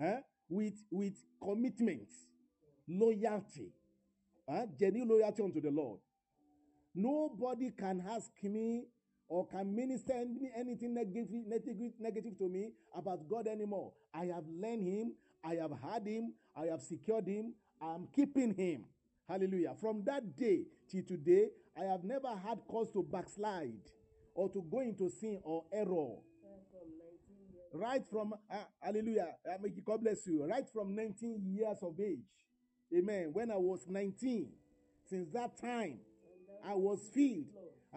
huh? with with commitment, loyalty, huh? genuine loyalty unto the Lord. Nobody can ask me or can minister any, anything negative, negative, negative to me about God anymore. I have learned Him, I have had Him, I have secured Him, I am keeping Him. Hallelujah. From that day till today, I have never had cause to backslide or to go into sin or error. Right from, uh, hallelujah, may God bless you. Right from 19 years of age. Amen. When I was 19, since that time, I was filled.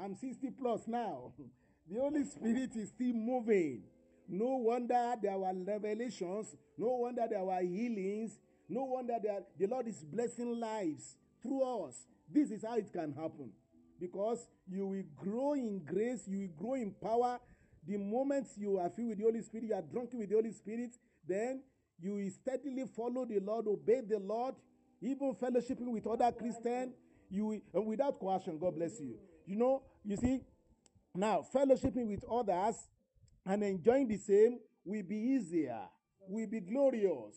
I'm 60 plus now. The Holy Spirit is still moving. No wonder there were revelations. No wonder there were healings. No wonder that the Lord is blessing lives through us. This is how it can happen. Because you will grow in grace, you will grow in power. The moment you are filled with the Holy Spirit, you are drunk with the Holy Spirit, then you will steadily follow the Lord, obey the Lord, even fellowshipping with other Christians. You will, and without coercion, God bless you. You know, you see, now fellowshipping with others and enjoying the same will be easier, will be glorious.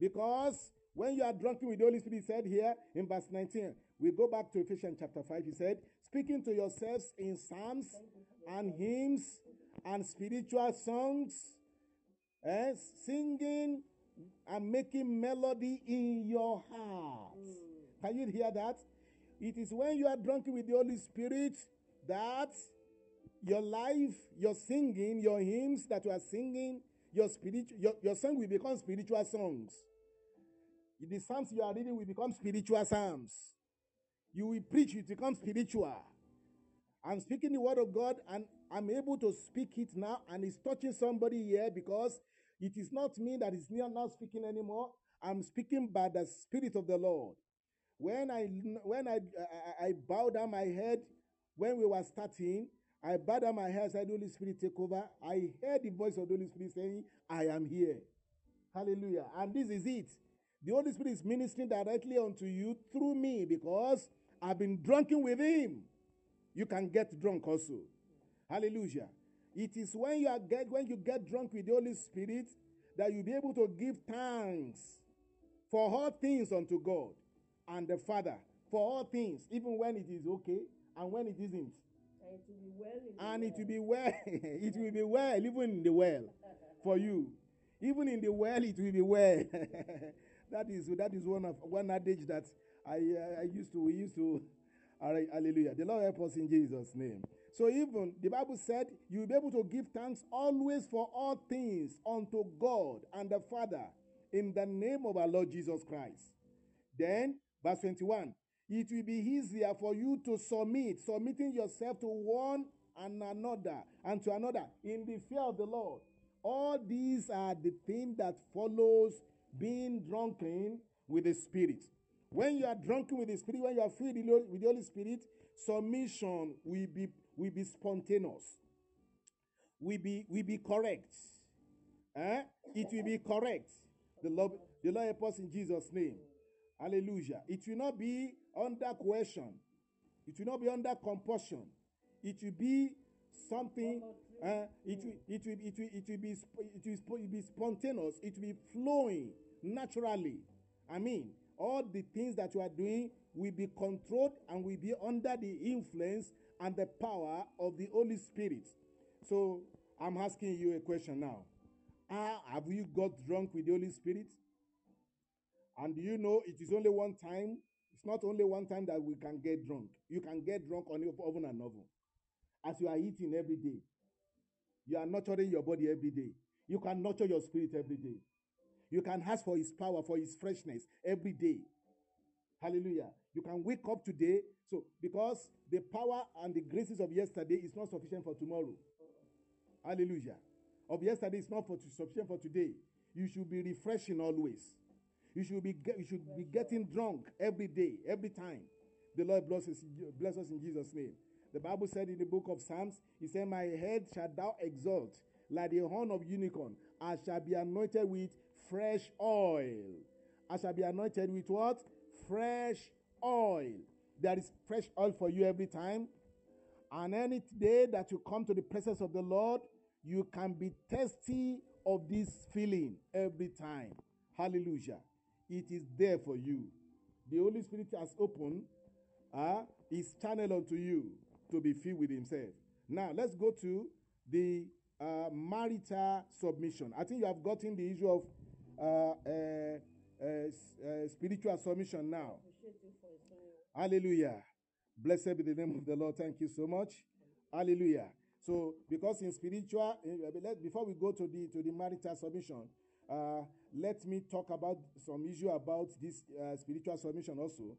Because when you are drunken with the Holy Spirit, he said here in verse 19, we go back to Ephesians chapter 5, he said, speaking to yourselves in psalms and hymns and spiritual songs, eh, singing and making melody in your heart. Can you hear that? It is when you are drunk with the Holy Spirit that your life, your singing, your hymns that you are singing, your spiritual, your, your song will become spiritual songs. The psalms you are reading will become spiritual psalms. You will preach, it becomes spiritual. I'm speaking the word of God and I'm able to speak it now and it's touching somebody here because it is not me that is not speaking anymore. I'm speaking by the Spirit of the Lord. When I when I I, I bow down my head when we were starting, I bowed down my head, said, Holy Spirit, take over. I heard the voice of the Holy Spirit saying, I am here. Hallelujah. And this is it. The Holy Spirit is ministering directly unto you through me because I've been drunken with Him. You can get drunk also. Hallelujah. It is when you are get when you get drunk with the Holy Spirit that you'll be able to give thanks for all things unto God and the Father. For all things, even when it is okay and when it isn't. And it will be well. And it will be well. it will be well, even in the well, for you. Even in the well, it will be well. that is that is one of one adage that I uh, I used to we used to. All right, hallelujah. The Lord help us in Jesus' name. So even the Bible said you will be able to give thanks always for all things unto God and the Father in the name of our Lord Jesus Christ. Then, verse 21, it will be easier for you to submit, submitting yourself to one and another and to another in the fear of the Lord. All these are the things that follows being drunken with the Spirit. When you are drunken with the Spirit, when you are filled with the Holy Spirit, submission will be will be spontaneous. Will be will be correct. Eh? It will be correct. The Lord, the Lord help us in Jesus' name. Hallelujah. It will not be under coercion. It will not be under compulsion. It will be something. Uh, it, will, it, will, it, will, it, will be, it, will, it will be spontaneous. It will be flowing naturally. I mean, all the things that you are doing will be controlled and will be under the influence and the power of the Holy Spirit. So I'm asking you a question now. Ah, have you got drunk with the Holy Spirit? And do you know it is only one time? It's not only one time that we can get drunk. You can get drunk on your oven and oven. As you are eating every day, you are nurturing your body every day. You can nurture your spirit every day. You can ask for His power, for His freshness every day. Hallelujah. You can wake up today. So, because the power and the graces of yesterday is not sufficient for tomorrow. Hallelujah. Of yesterday is not for sufficient for today. You should be refreshing always. You should be you should be getting drunk every day, every time. The Lord bless us, bless us in Jesus' name. The Bible said in the book of Psalms, He said, My head shall thou exalt like the horn of unicorn. I shall be anointed with fresh oil. I shall be anointed with what? Fresh oil. There is fresh oil for you every time. And any day that you come to the presence of the Lord, you can be thirsty of this feeling every time. Hallelujah. It is there for you. The Holy Spirit has opened uh, his channel unto you to be filled with himself. Now, let's go to the uh, marital submission. I think you have gotten the issue of Eh, eh, eh, spiritual submission now. Hallelujah. Blessed be the name of the Lord. Thank you so much. Hallelujah. So, because in spiritual, before we go to the to the marital submission, uh, let me talk about some issue about this uh, spiritual submission also.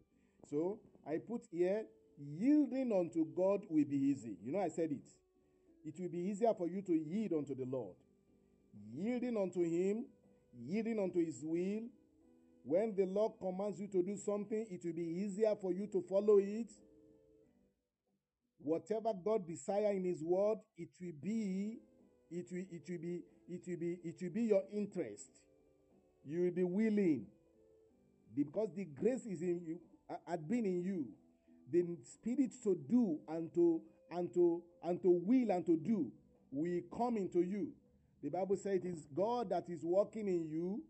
So, I put here, yielding unto God will be easy. You know, I said it. It will be easier for you to yield unto the Lord. Yielding unto Him, yielding unto His will. When the Lord commands you to do something, it will be easier for you to follow it whatever God desire in His word, it will be, it will, it will be, it will be, it will be your interest. You will be willing, because the grace is in you, had been in you. The spirit to do and to and to and to will and to do will come into you. The Bible says it is God that is working in you.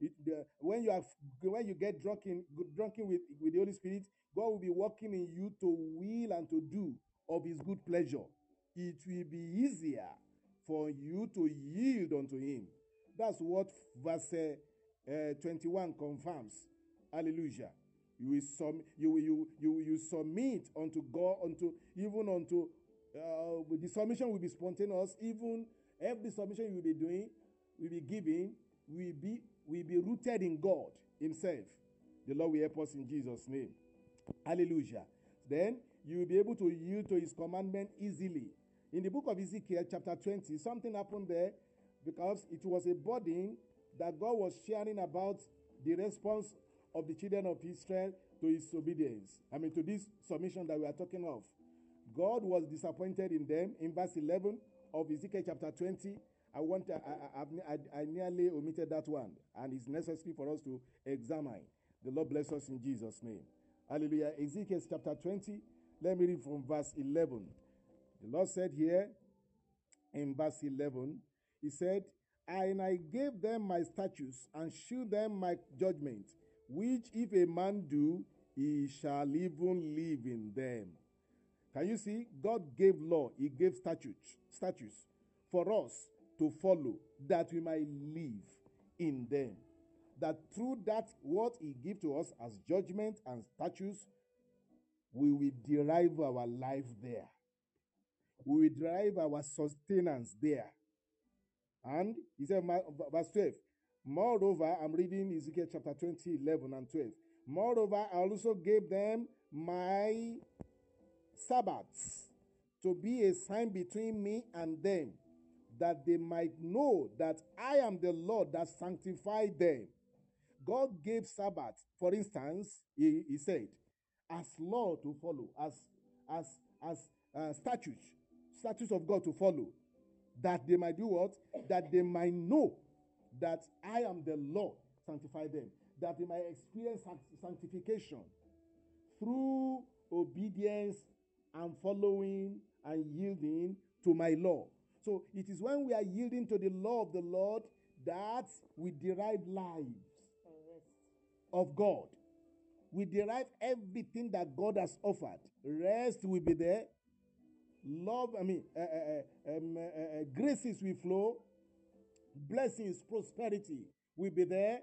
It, the, when you have when you get drunken drunken with, with the Holy Spirit, God will be working in you to will and to do of his good pleasure. It will be easier for you to yield unto him. That's what verse uh, 21 confirms. Hallelujah. You will sum, you, you, you, you submit unto God, unto even unto uh, the submission will be spontaneous. Even every submission you will be doing, will be giving, will be will be rooted in God Himself. The Lord will help us in Jesus' name. Hallelujah. Then you will be able to yield to his commandment easily. In the book of Ezekiel, chapter 20, something happened there because it was a burden that God was sharing about the response of the children of Israel to his obedience. I mean, to this submission that we are talking of. God was disappointed in them. In verse 11 of Ezekiel chapter 20, I want I, I, I, I nearly omitted that one, and it's necessary for us to examine. The Lord bless us in Jesus' name. Hallelujah. Ezekiel chapter 20. Let me read from verse 11. The Lord said here in verse 11, He said, And I gave them my statutes and shewed them my judgment, which if a man do, he shall even live in them. Can you see? God gave law, He gave statutes, statutes for us to follow, that we might live in them that through that what he gave to us as judgment and statutes, we will derive our life there. We will derive our sustenance there. And he said, verse 12, Moreover, I'm reading Ezekiel chapter 20, 11 and 12. Moreover, I also gave them my Sabbaths to be a sign between me and them, that they might know that I am the Lord that sanctified them. God gave Sabbath, for instance, he, he said, as law to follow, as as as uh, statutes, statutes of God to follow, that they might do what? That they might know that I am the Lord, sanctify them, that they might experience sanctification through obedience and following and yielding to my law. So it is when we are yielding to the law of the Lord that we derive life of God. We derive everything that God has offered. Rest will be there. Love, I mean, uh, uh, um, uh, graces will flow. Blessings, prosperity will be there.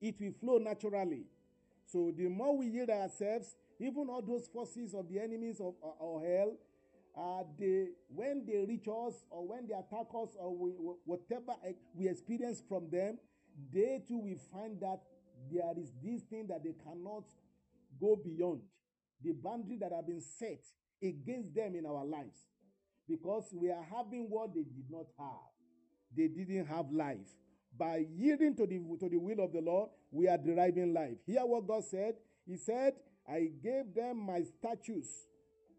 It will flow naturally. So the more we yield ourselves, even all those forces of the enemies of or hell, uh, they when they reach us or when they attack us or we, whatever we experience from them, they too will find that there is this thing that they cannot go beyond. The boundary that have been set against them in our lives. Because we are having what they did not have. They didn't have life. By yielding to the to the will of the lord we are deriving life. Hear what god said? He said I gave them my statutes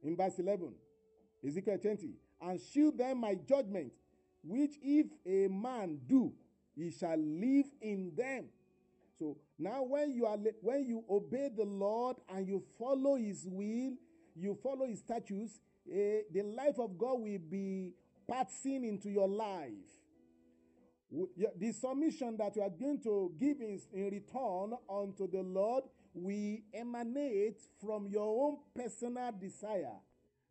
in verse 11, Ezekiel 20, and shew them my judgment, which if a man do, he shall live in them. So now when you are when you obey the Lord and you follow his will, you follow his statutes, eh, the life of God will be passing into your life. The submission that you are going to give in, in return unto the Lord will emanate from your own personal desire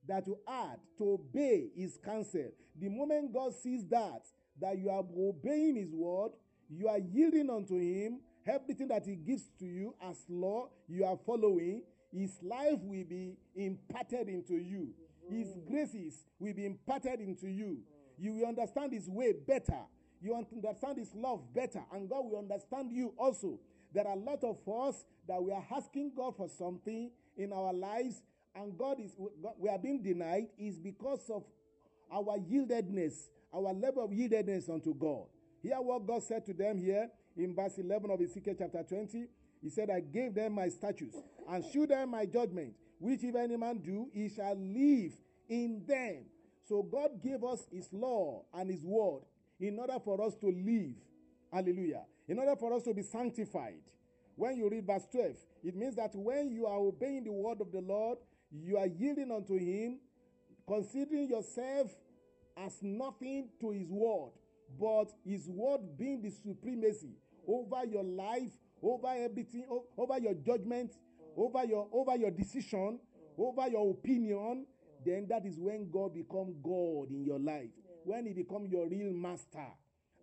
that you add to obey his counsel. The moment God sees that, that you are obeying his word, you are yielding unto him, everything that he gives to you as law, you are following, his life will be imparted into you. His mm-hmm. graces will be imparted into you. You will understand his way better. You understand his love better, and God will understand you also. There are a lot of us that we are asking God for something in our lives, and God is we are being denied is because of our yieldedness, our level of yieldedness unto God. Hear what God said to them here in verse 11 of Ezekiel chapter 20. He said, I gave them my statutes and shewed them my judgment, which if any man do, he shall live in them. So God gave us his law and his word in order for us to live. Hallelujah. In order for us to be sanctified. When you read verse 12, it means that when you are obeying the word of the Lord, you are yielding unto him, considering yourself as nothing to his word, but his word being the supremacy over your life, over everything, over your judgment, over your over your decision, over your opinion, then that is when God become God in your life. When he become your real master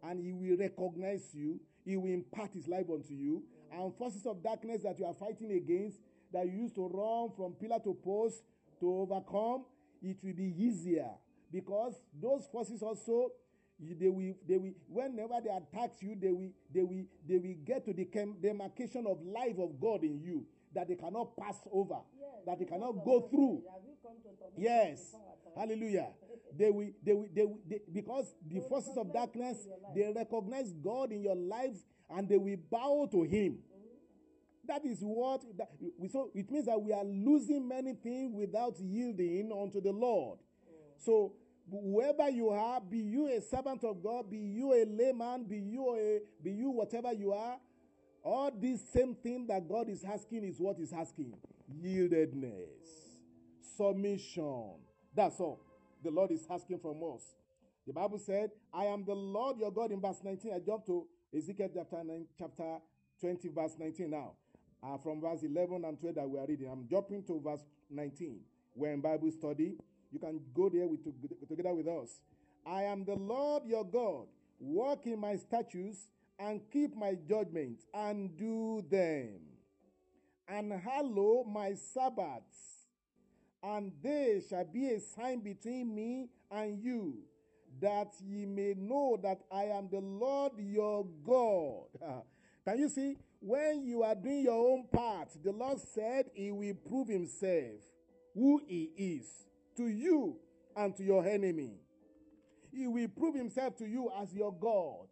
and he will recognize you, he will impart his life unto you. And forces of darkness that you are fighting against, that you used to run from pillar to post to overcome, it will be easier. Because those forces also they will they will whenever they attack you they will they will they will get to the demarcation of life of god in you that they cannot pass over yes, that they cannot go through. yes hallelujah. They will they will they, will, they because the forces of darkness they recognize god in your life and they will bow to him. That is what that, so it means that we are losing many things without yielding unto the lord. So whoever you are, be you a servant of God, be you a layman, be you a be you whatever you are, all these same thing that God is asking is what is asking. Yieldedness, submission. That's all. The Lord is asking from us. The Bible said, I am the Lord your God in verse 19. I jump to Ezekiel chapter, 9, chapter 20, verse 19 now. Uh, from verse 11 and 12 that we are reading. I'm jumping to verse 19. We're in Bible study. You can go there with, together with us. I am the Lord your God. Walk in my statutes and keep my judgments and do them. And hallow my Sabbaths. And they shall be a sign between me and you, that ye may know that I am the Lord your God. Can you see? When you are doing your own part, the Lord said he will prove himself who he is to you and to your enemy. He will prove himself to you as your God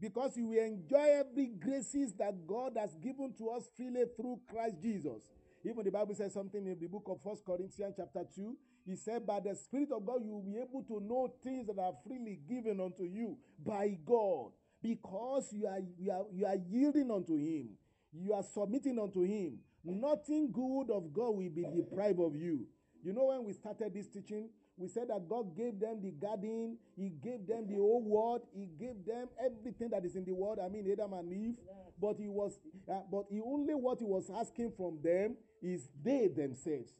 because you will enjoy every graces that God has given to us freely through Christ Jesus. Even the Bible says something in the book of First Corinthians chapter 2. He said, by the Spirit of God, you will be able to know things that are freely given unto you by God because you are, you are, you are yielding unto Him. You are submitting unto Him. Nothing good of God will be deprived of you. You know, when we started this teaching, we said that God gave them the garden, He gave them the whole world, He gave them everything that is in the world. I mean, Adam and Eve. But He was, uh, but He only what He was asking from them is they themselves.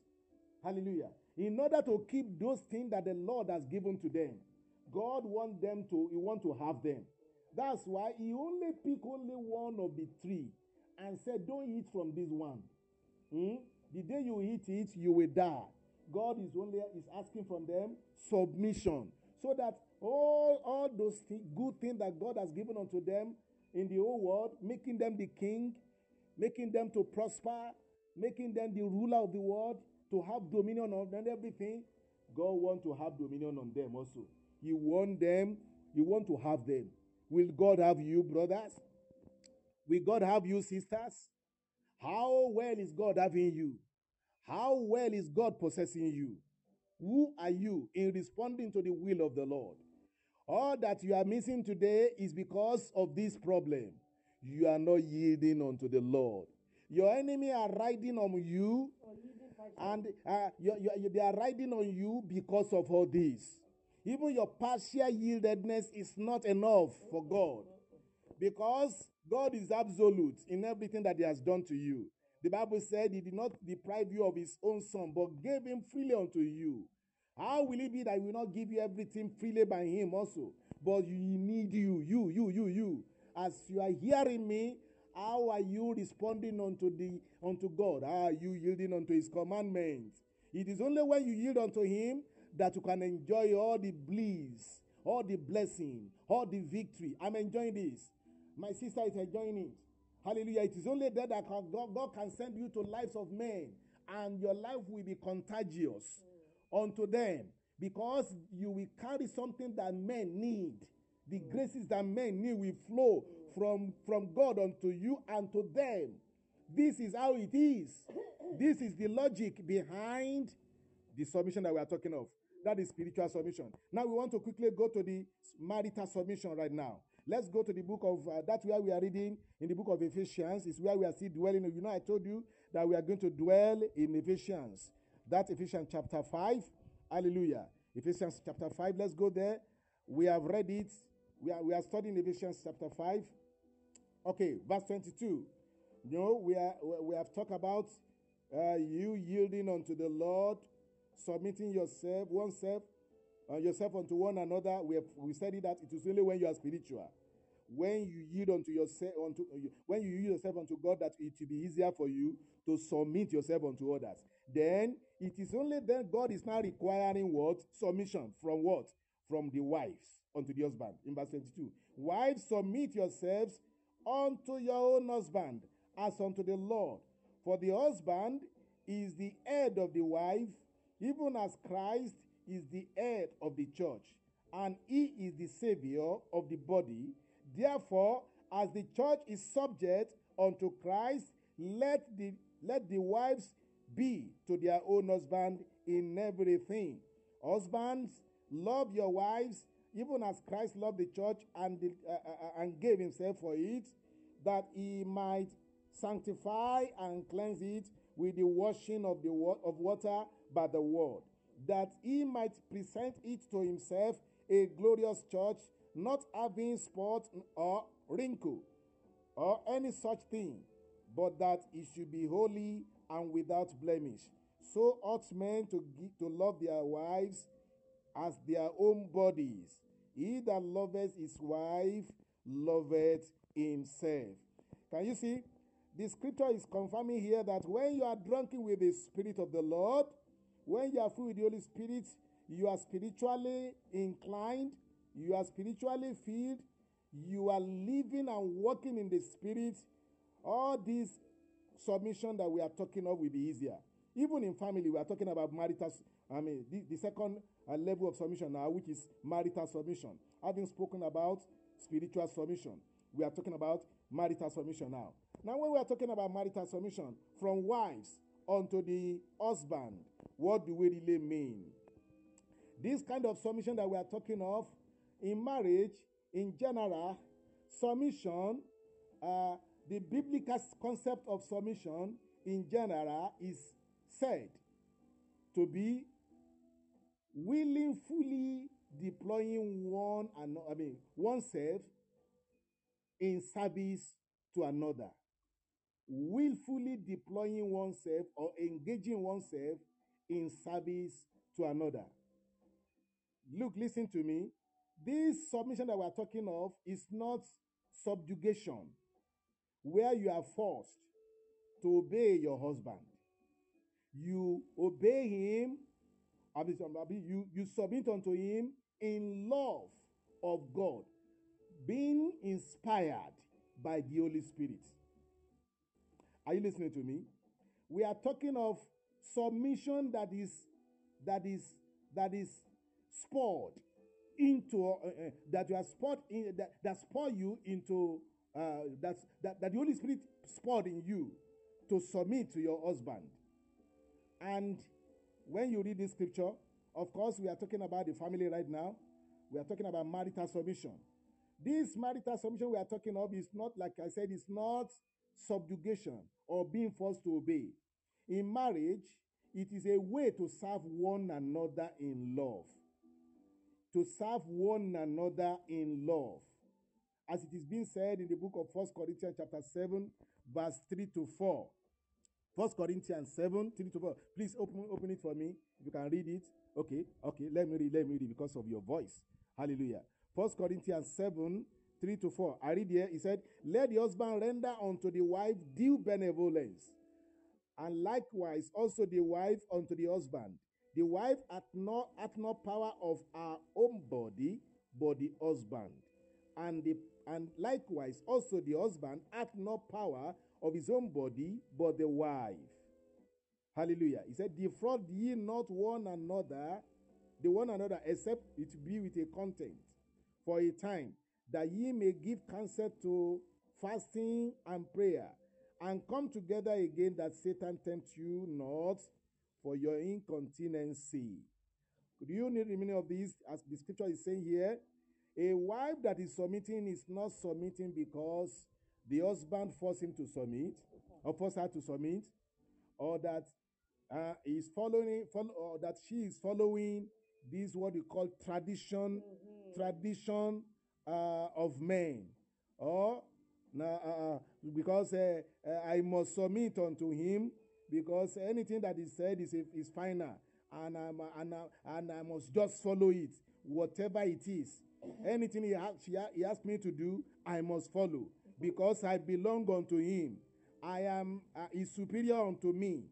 Hallelujah. In order to keep those things that the Lord has given to them, God want them to, He want to have them. That's why He only picked only one of the three and said, Don't eat from this one. Hmm? The day you eat it, you will die. God is only is asking from them submission, so that all all those th- good things that God has given unto them in the whole world, making them the king, making them to prosper, making them the ruler of the world, to have dominion on them, everything. God want to have dominion on them also. You want them, you want to have them. Will God have you, brothers? Will God have you, sisters? How well is God having you? How well is God possessing you? Who are you in responding to the will of the Lord? All that you are missing today is because of this problem. You are not yielding unto the Lord. Your enemy are riding on you, and uh, you, you, they are riding on you because of all this. Even your partial yieldedness is not enough for God because God is absolute in everything that He has done to you. The Bible said He did not deprive you of His own Son, but gave Him freely unto you. How will it be that He will not give you everything freely by Him also? But He need you, you, you, you, you. As you are hearing me, how are you responding unto the unto God? Are you yielding unto His commandments? It is only when you yield unto Him that you can enjoy all the bliss, all the blessing, all the victory. I'm enjoying this. My sister is enjoying it. Hallelujah. It is only there that God, God can send you to lives of men, and your life will be contagious mm. unto them because you will carry something that men need. The mm. graces that men need will flow mm. from, from God unto you and to them. This is how it is. This is the logic behind the submission that we are talking of. That is spiritual submission. Now we want to quickly go to the marital submission right now. Let's go to the book of uh, that's where we are reading in the book of Ephesians. Is where we are still dwelling. You know, I told you that we are going to dwell in Ephesians. That Ephesians chapter 5. Hallelujah. Ephesians chapter 5. Let's go there. We have read it. We are, we are studying Ephesians chapter 5. Okay, verse 22. You know, we, are, we have talked about uh, you yielding unto the Lord, submitting yourself, oneself, uh, yourself unto one another. We have we said that it is only when you are spiritual, when you yield unto yourself, unto uh, when you yield yourself unto God, that it will be easier for you to submit yourself unto others. Then it is only then God is now requiring what submission from what from the wives unto the husband. In verse twenty-two, wives submit yourselves unto your own husband as unto the Lord, for the husband is the head of the wife, even as Christ is the head of the church, and he is the savior of the body. Therefore, as the church is subject unto Christ, let the let the wives be to their own husband in everything. Husbands, love your wives, even as Christ loved the church and, the, uh, uh, and gave himself for it, that he might sanctify and cleanse it with the washing of the of water by the word that he might present it to himself a glorious church, not having spot or wrinkle or any such thing, but that it should be holy and without blemish. So ought men to, give, to love their wives as their own bodies. He that loveth his wife loveth himself. Can you see? The scripture is confirming here that when you are drunken with the Spirit of the Lord, when you are filled with the Holy Spirit, you are spiritually inclined, you are spiritually filled, you are living and walking in the Spirit. All these submission that we are talking of will be easier. Even in family, we are talking about marital, I mean, the, the second uh, level of submission now, which is marital submission. Having spoken about spiritual submission, we are talking about marital submission now. Now, when we are talking about marital submission, from wives unto the husband, what do we really mean? This kind of submission that we are talking of in marriage, in general, submission, uh, the biblical concept of submission in general is said to be willing, fully deploying one and I mean oneself in service to another. Willfully deploying oneself or engaging oneself in service to another. Look, listen to me. This submission that we're talking of is not subjugation, where you are forced to obey your husband. You obey him, you, you submit unto him in love of God, being inspired by the Holy Spirit. Are you listening to me? We are talking of submission that is that is that is spurred into uh, uh, that you are spurred in that, that spur you into uh, that's that, that the Holy Spirit spurred in you to submit to your husband. And when you read this scripture, of course, we are talking about the family right now. We are talking about marital submission. This marital submission we are talking of is not, like I said, it's not subjugation or being forced to obey. In marriage, it is a way to serve one another in love. To serve one another in love. As it is being said in the book of First Corinthians chapter 7, verse 3 to 4. First Corinthians 7, 3 to 4. Please open, open it for me. If you can read it. Okay, okay. Let me read, let me read because of your voice. Hallelujah. First Corinthians 7, 3 to 4. I read here, he said, Let the husband render unto the wife due benevolence, and likewise also the wife unto the husband. The wife hath not, hath not power of her own body, but the husband. And, the, and likewise also the husband hath not power of his own body, but the wife. Hallelujah. He said, Defraud ye not one another, the one another, except it be with a content for a time, that ye may give counsel to fasting and prayer, and come together again that Satan tempt you not for your incontinency. Do you need the meaning of this? As the scripture is saying here, a wife that is submitting is not submitting because the husband forced him to submit, or forced her to submit, or that uh, is following, follow, or that she is following this what we call tradition, tradition uh, of men, or uh, uh, because uh, uh, I must submit unto him because anything that is said is is final, and I'm, and I, and I must just follow it, whatever it is. Anything he, ha- he asked me to do, I must follow because I belong unto him. I am uh, is superior unto me,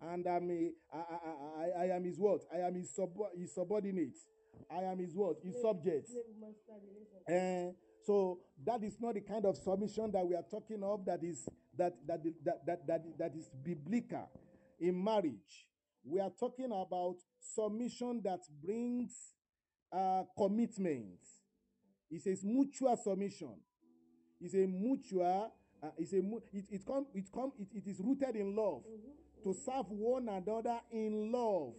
and I'm a, I, I, I, I am his what? I am his, sub, his subordinate. I am his what? His subject. Eh, so that is not the kind of submission that we are talking of. That is that that that that that, that is biblical in marriage. We are talking about submission that brings uh, commitment. It says mutual submission. It's a mutual. Uh, it's a mu- it it come it come it, it is rooted in love. To serve one another in love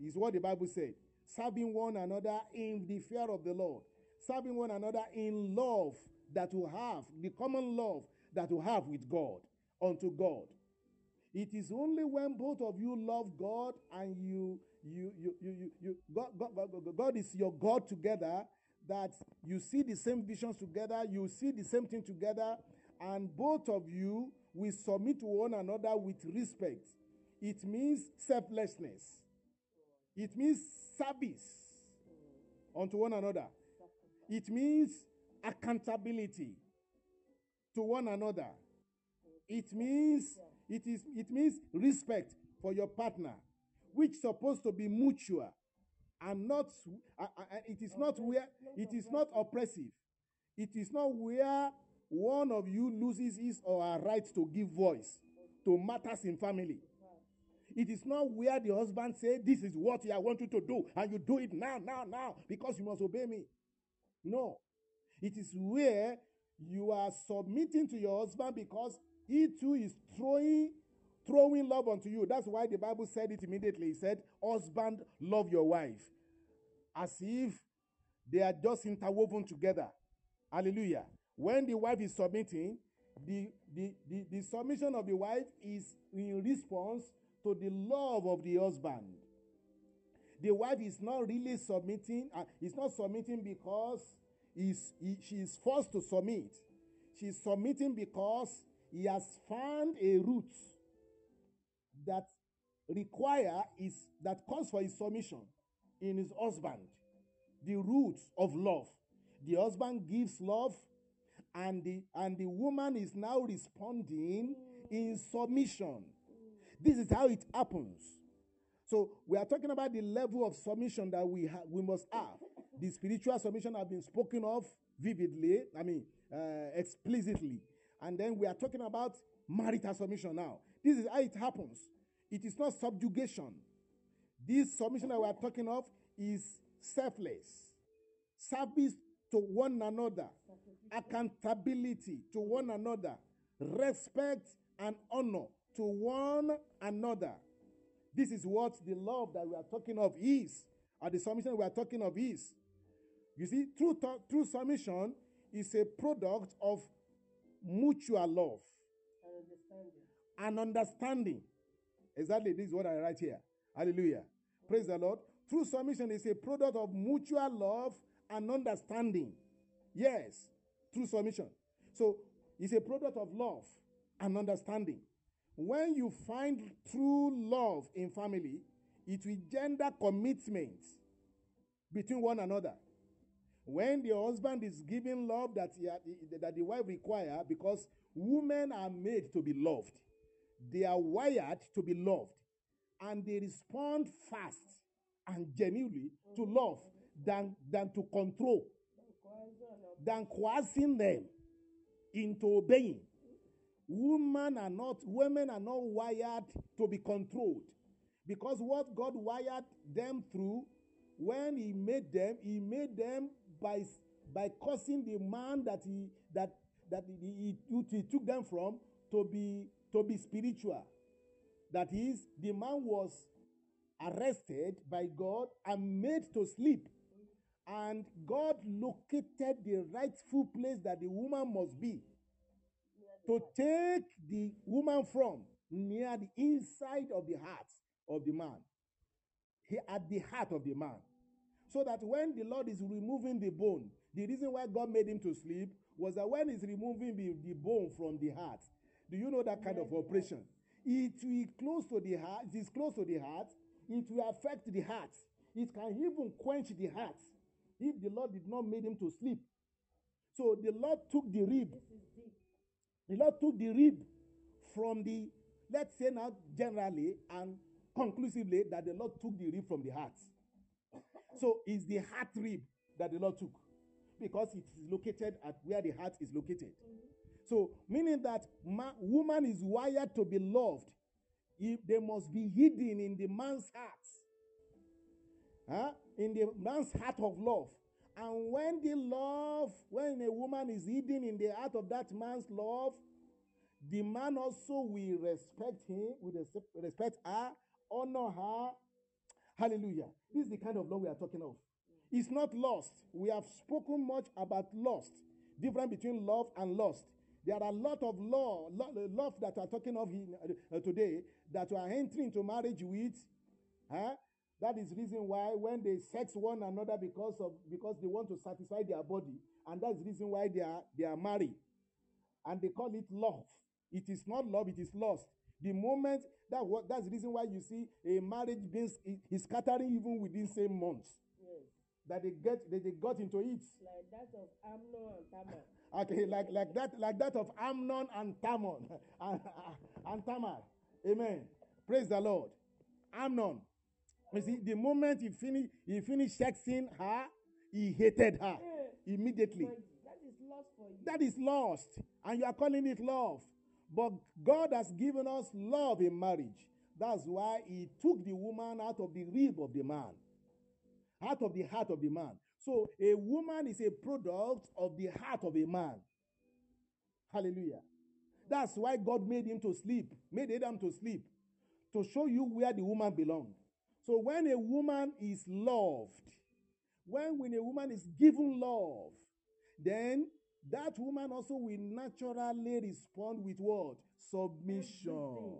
is what the Bible said. Serving one another in the fear of the Lord. Serving one another in love that we have, the common love that we have with God, unto God. It is only when both of you love God and you you you you you, you God, God, God, God- is your God together that you see the same visions together, you see the same thing together, and both of you will submit to one another with respect. It means selflessness. It means service unto one another. It means accountability to one another. It means it is it means respect for your partner, which supposed to be mutual and not uh, uh, uh, it is not where it is not oppressive. It is not where one of you loses his or her right to give voice to matters in family. It is not where the husband say, "This is what I want you to do," and you do it now, now, now, because you must obey me. No, it is where you are submitting to your husband because he too is throwing throwing love unto you. That's why the Bible said it immediately. He said, "Husband, love your wife," as if they are just interwoven together. Hallelujah. When the wife is submitting, the, the, the, the submission of the wife is in response to the love of the husband. The wife is not really submitting, uh, is not submitting because he's, he, she is forced to submit. She's submitting because he has found a route that require is that calls for his submission in his husband. The root of love. The husband gives love, and the and the woman is now responding in submission. This is how it happens. So we are talking about the level of submission that we ha- we must have. The spiritual submission have been spoken of vividly, I mean uh, explicitly, and then we are talking about marital submission now. This is how it happens. It is not subjugation. This submission that we are talking of is selfless, service to one another, accountability to one another, respect and honor to one another. This is what the love that we are talking of is, or the submission we are talking of is. You see, true, true submission is a product of mutual love And understanding. and understanding. Exactly, this is what I write here. Hallelujah. Praise the Lord. True submission is a product of mutual love and understanding. Yes, true submission. So it's a product of love and understanding. When you find true love in family, it will gender commitment between one another. When the husband is giving love that, he, that the wife require, because women are made to be loved, they are wired to be loved, and they respond fast and genuinely to love than, than to control, than coercing them into obeying. Women are not, women are not wired to be controlled. Because what God wired them through, when He made them, He made them by, by causing the man that He that that he, he, he took them from to be to be spiritual. That is, the man was arrested by God and made to sleep. And God located the rightful place that the woman must be to take the woman from near the inside of the heart of the man, he, at the heart of the man. So that when the Lord is removing the bone, the reason why God made him to sleep was that when he's removing the, the bone from the heart, do you know that kind of operation? It will close to the heart, it is close to the heart, it will affect the heart. It can even quench the heart if the Lord did not make him to sleep. So the Lord took the rib. The Lord took the rib from the, let's say now generally and conclusively that the Lord took the rib from the heart. So it's the heart rib that the Lord took because it is located at where the heart is located. So meaning that ma- woman is wired to be loved. If they must be hidden in the man's heart. Huh? In the man's heart of love. And when the love, when a woman is hidden in the heart of that man's love, the man also will respect him, will respect- her, honor her. Hallelujah. This is the kind of love we are talking of. It's not lost. We have spoken much about lost. difference between love and lust. There are a lot of law, lo- love that we are talking of uh, today that we are entering into marriage with. Huh? That is reason why when they sex one another because of because they want to satisfy their body, and that's the reason why they are they are married, and they call it love. It is not love; it is lust. The moment that what that's the reason why you see a marriage being is scattering even within same months Yes. that they get that they got into it. Like that of Amnon and Tamar. Okay, like like that like that of Amnon and Tamar and, and Tamar. Amen. Praise the Lord. Amnon. You see, the moment he finished he finished sexing her, he hated her immediately. that is lost for you. That is lost, and you are calling it love. But God has given us love in marriage. That's why He took the woman out of the rib of the man, out of the heart of the man. So a woman is a product of the heart of a man. Hallelujah. That's why God made him to sleep, made Adam to sleep, to show you where the woman belonged. So when a woman is loved, when, when a woman is given love, then that woman also will naturally respond with what? Submission.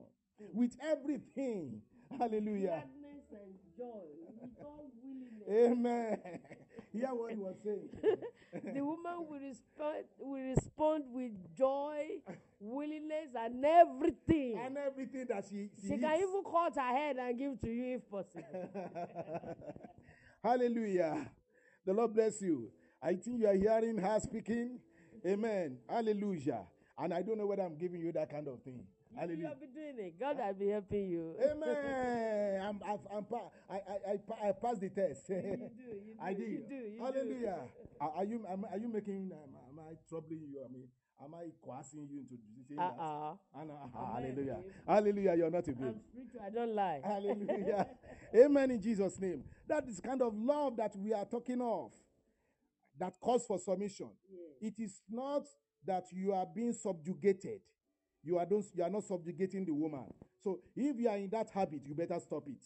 With everything. Hallelujah. Gladness and joy. With all willingness. Amen. Hear what he was saying. the woman will respond will respond with joy, willingness, and everything. and everything that she, she, she can even cut her head and give to you if possible. Hallelujah. The Lord bless you. I think you are hearing her speaking. Amen. Hallelujah. And I don't know whether I'm giving you that kind of thing. You Hallelujah. have been doing it. God I, has been helping you. Amen. I'm, I'm, I'm, pa- I, I, I, I passed the test. you do. You do. I did. You do. You Hallelujah. Are, are you am, are you making um, am I troubling you? I mean, am I coercing you into saying Do. Uh that? uh. And, uh, Amen, hallelujah. Hallelujah. You're not a babe. I'm spiritual. I don't lie. Hallelujah. Amen in Jesus' name. That is kind of love that we are talking of that calls for submission. Yes. It is not that you are being subjugated. You are, those, you are not subjugating the woman. So if you are in that habit, you better stop it.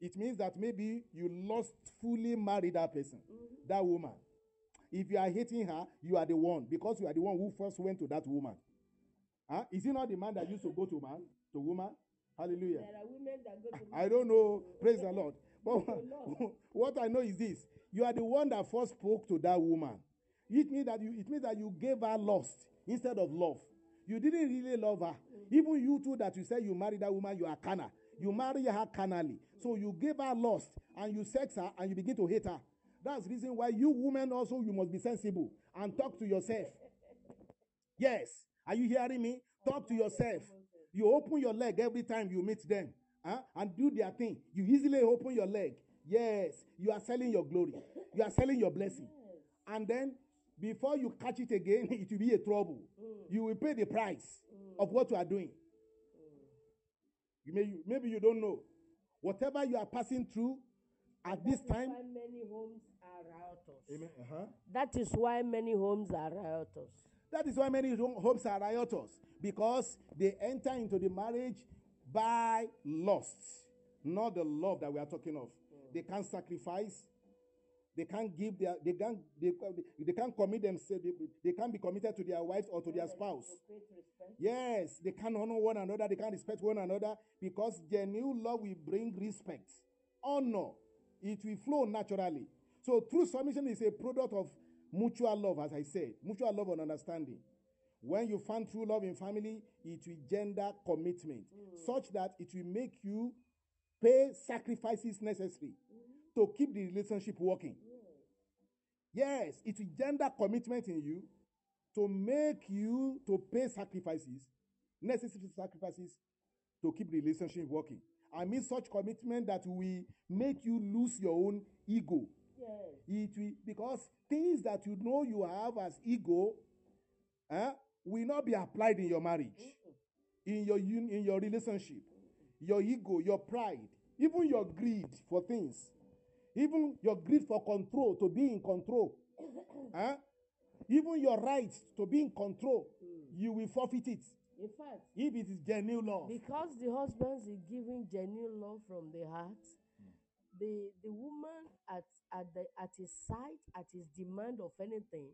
It means that maybe you lost fully married that person, that woman. If you are hating her, you are the one because you are the one who first went to that woman. Huh? Is it not the man that used to go to man, to woman? Hallelujah. There are women that go to I don't know. Praise the Lord. But what I know is this: you are the one that first spoke to that woman. It means that you. It means that you gave her lust instead of love. You didn't really love her. Even you too, that you say you married that woman, you are carnal. You marry her carnally. So you gave her lust and you sex her and you begin to hate her. That's the reason why you women also you must be sensible and talk to yourself. Yes. Are you hearing me? Talk to yourself. You open your leg every time you meet them huh? and do their thing. You easily open your leg. Yes. You are selling your glory. You are selling your blessing. And then before you catch it again, it will be a trouble. You will pay the price of what you are doing. You may, maybe you don't know. Whatever you are passing through at this time. Many homes are riotous. Amen. Uh-huh. That is why many homes are riotous. That is why many hom- homes are riotous because they enter into the marriage by lust, not the love that we are talking of. They can't sacrifice. They can't give their. They can't. They, they can't commit themselves. They, they can't be committed to their wives or to their spouse. Yes, they can honor one another, they can respect one another because genuine love will bring respect, honor. It will flow naturally. So, true submission is a product of mutual love, as I said, mutual love and understanding. When you find true love in family, it will gender commitment, such that it will make you pay sacrifices necessary to keep the relationship working. Yes, it will gender commitment in you to make you to pay sacrifices, necessary sacrifices to keep the relationship working. I mean such commitment that will make you lose your own ego. Yes. It will because things that you know you have as ego eh, will not be applied in your marriage, in your in your relationship, your ego, your pride, even your greed for things, even your greed for control to be in control. eh? Even your right to be in control, you will forfeit it In fact, if it is genuine love. because the husband is giving genuine love from the heart, the the woman at at the at his side, at his demand of anything,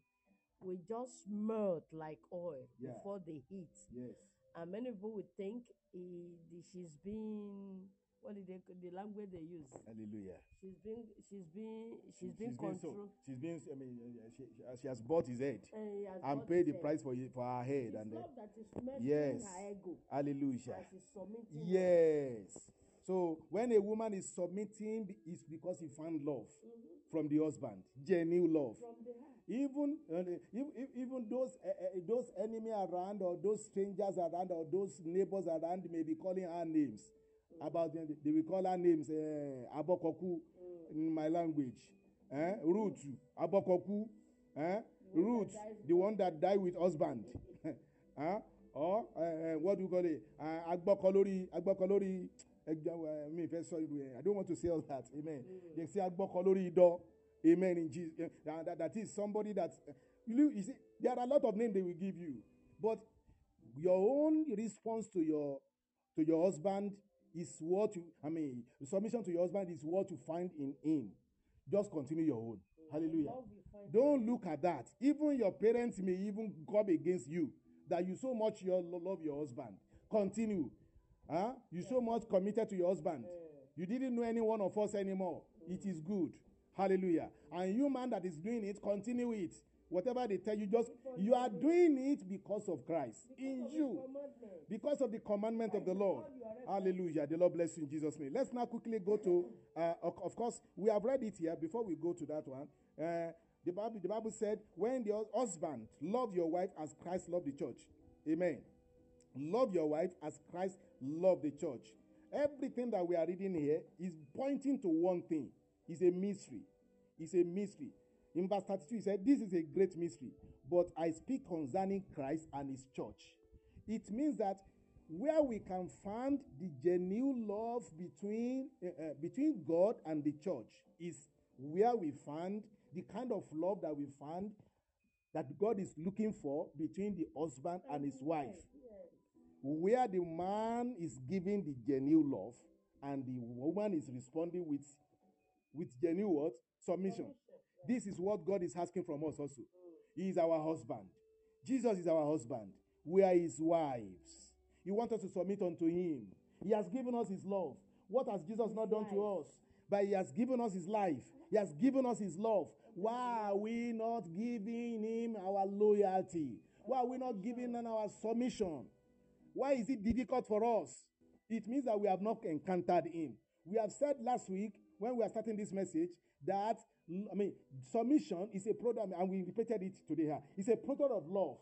will just melt like oil Yeah. before the heat. Yes. And many people would think he, she's being what did they the language they use? Hallelujah. She's being she's being she's She's been so. controlled. She's been. I mean, uh, she, she, she has bought his head and he and paid the said, price for for her head. It's And then, love that is measuring Yes. her ego hallelujah. as she's submitting. Yes. So when a woman is submitting, it's because he found love from the husband, genuine love. from the heart. Even uh, e- even those uh, uh, those enemy around or those strangers around or those neighbors around may be calling her names. About them, they will call her names. Uh, Abokoku in my language. Eh? Ruth Abokoku. Eh? Ruth, the one that died with husband. huh? Or uh, what do you call it? Uh, Agbokolori, Agbokolori. Uh, uh, I don't want to say all that. Amen. They say Agbokolori do. Amen. In Jesus, uh, that, that is somebody that uh, you, you see. There are a lot of names they will give you, but your own response to your to your husband is what you. I mean, submission to your husband is what you find in him. Just continue your own. Hallelujah. You find Don't look at that. Even your parents may even come against you that you so much love your husband. Continue. Huh? You so much committed to your husband. You didn't know any one of us anymore. It is good. Hallelujah. And you man that is doing it, continue it. Whatever they tell you, just you are doing it because of Christ in you, because of the commandment of the Lord. Hallelujah. The Lord bless you in Jesus' name. Let's now quickly go to, uh, of, of course, we have read it here before we go to that one. Uh, the Bible, the Bible said, when the husband love your wife as Christ loved the church. Amen. Love your wife as Christ loved the church. Everything that we are reading here is pointing to one thing. It's a mystery. It's a mystery. In verse 32, he said, This is a great mystery, but I speak concerning Christ and his church. It means that where we can find the genuine love between, uh, between God and the church is where we find the kind of love that we find that God is looking for between the husband and his wife. where the man is giving the genuine love and the woman is responding with with genuine what? Submission. This is what God is asking from us also. He is our husband. Jesus is our husband. We are his wives. He wants us to submit unto him. He has given us his love. What has Jesus not done to us? But he has given us his life. He has given us his love. Why are we not giving him our loyalty? Why are we not giving him our submission? Why is it difficult for us? It means that we have not encountered him. We have said last week when we are starting this message that I mean submission is a product, and we repeated it today here. It's a product of love.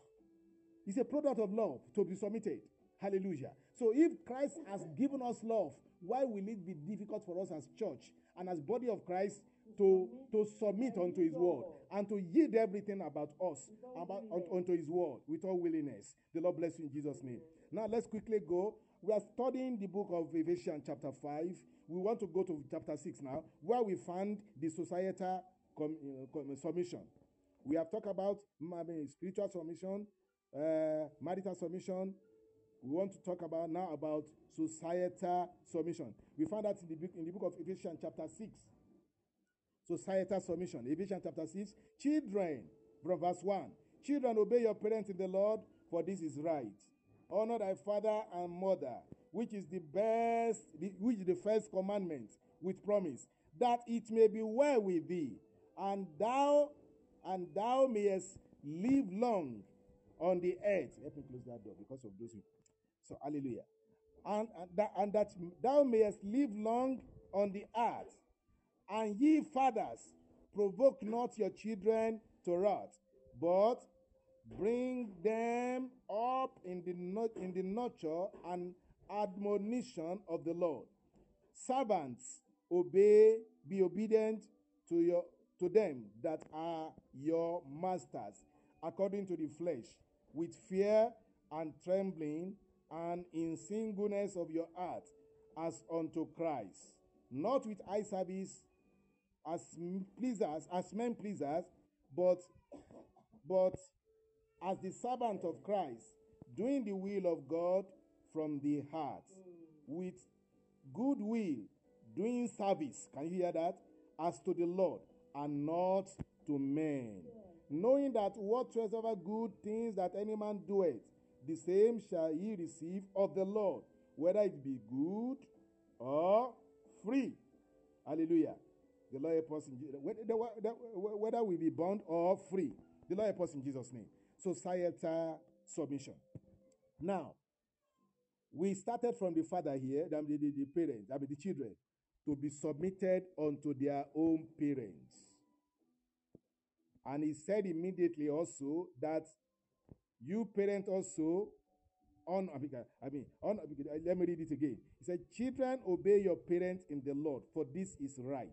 It's a product of love to be submitted. Hallelujah. So if Christ has given us love, why will it be difficult for us as church and as body of Christ to, to submit unto his word and to yield everything about us about unto his word with all willingness? The Lord bless you in Jesus' name. Now let's quickly go. We are studying the book of Ephesians chapter 5. We want to go to chapter 6 now, where we find the societal uh, com, submission. We have talked about spiritual submission, uh, marital submission, we want to talk about now about societal submission. We find that in the book, in the book of Ephesians, chapter 6. Societal submission. Ephesians chapter 6. Children, from verse 1. Children, obey your parents in the Lord, for this is right. Honor thy father and mother, which is the best, which is the first commandment, with promise, that it may be well with thee, and thou and thou mayest live long on the earth. Let me close that door because of those. So, hallelujah. And, and, that, and that thou mayest live long on the earth. And ye fathers, provoke not your children to wrath, but bring them up in the, in the nurture and admonition of the Lord. Servants, obey, be obedient to your to them that are your masters, according to the flesh, with fear and trembling, and in singleness of your heart, as unto Christ, not with eye service as pleasers, as men pleasers, but but as the servant of Christ, doing the will of God from the heart, mm. with good will, doing service. Can you hear that? As to the Lord and not to men. Knowing that whatsoever good things that any man doeth, the same shall he receive of the Lord, whether it be good or free. Hallelujah. The Lord help us in whether we be bound or free. The Lord help us in Jesus' name. Societal submission. Now, we started from the father here, the, the, the parents, I mean the children, to be submitted unto their own parents. And he said immediately also that you parent also on I mean on let me read it again. He said, Children, obey your parents in the Lord, for this is right.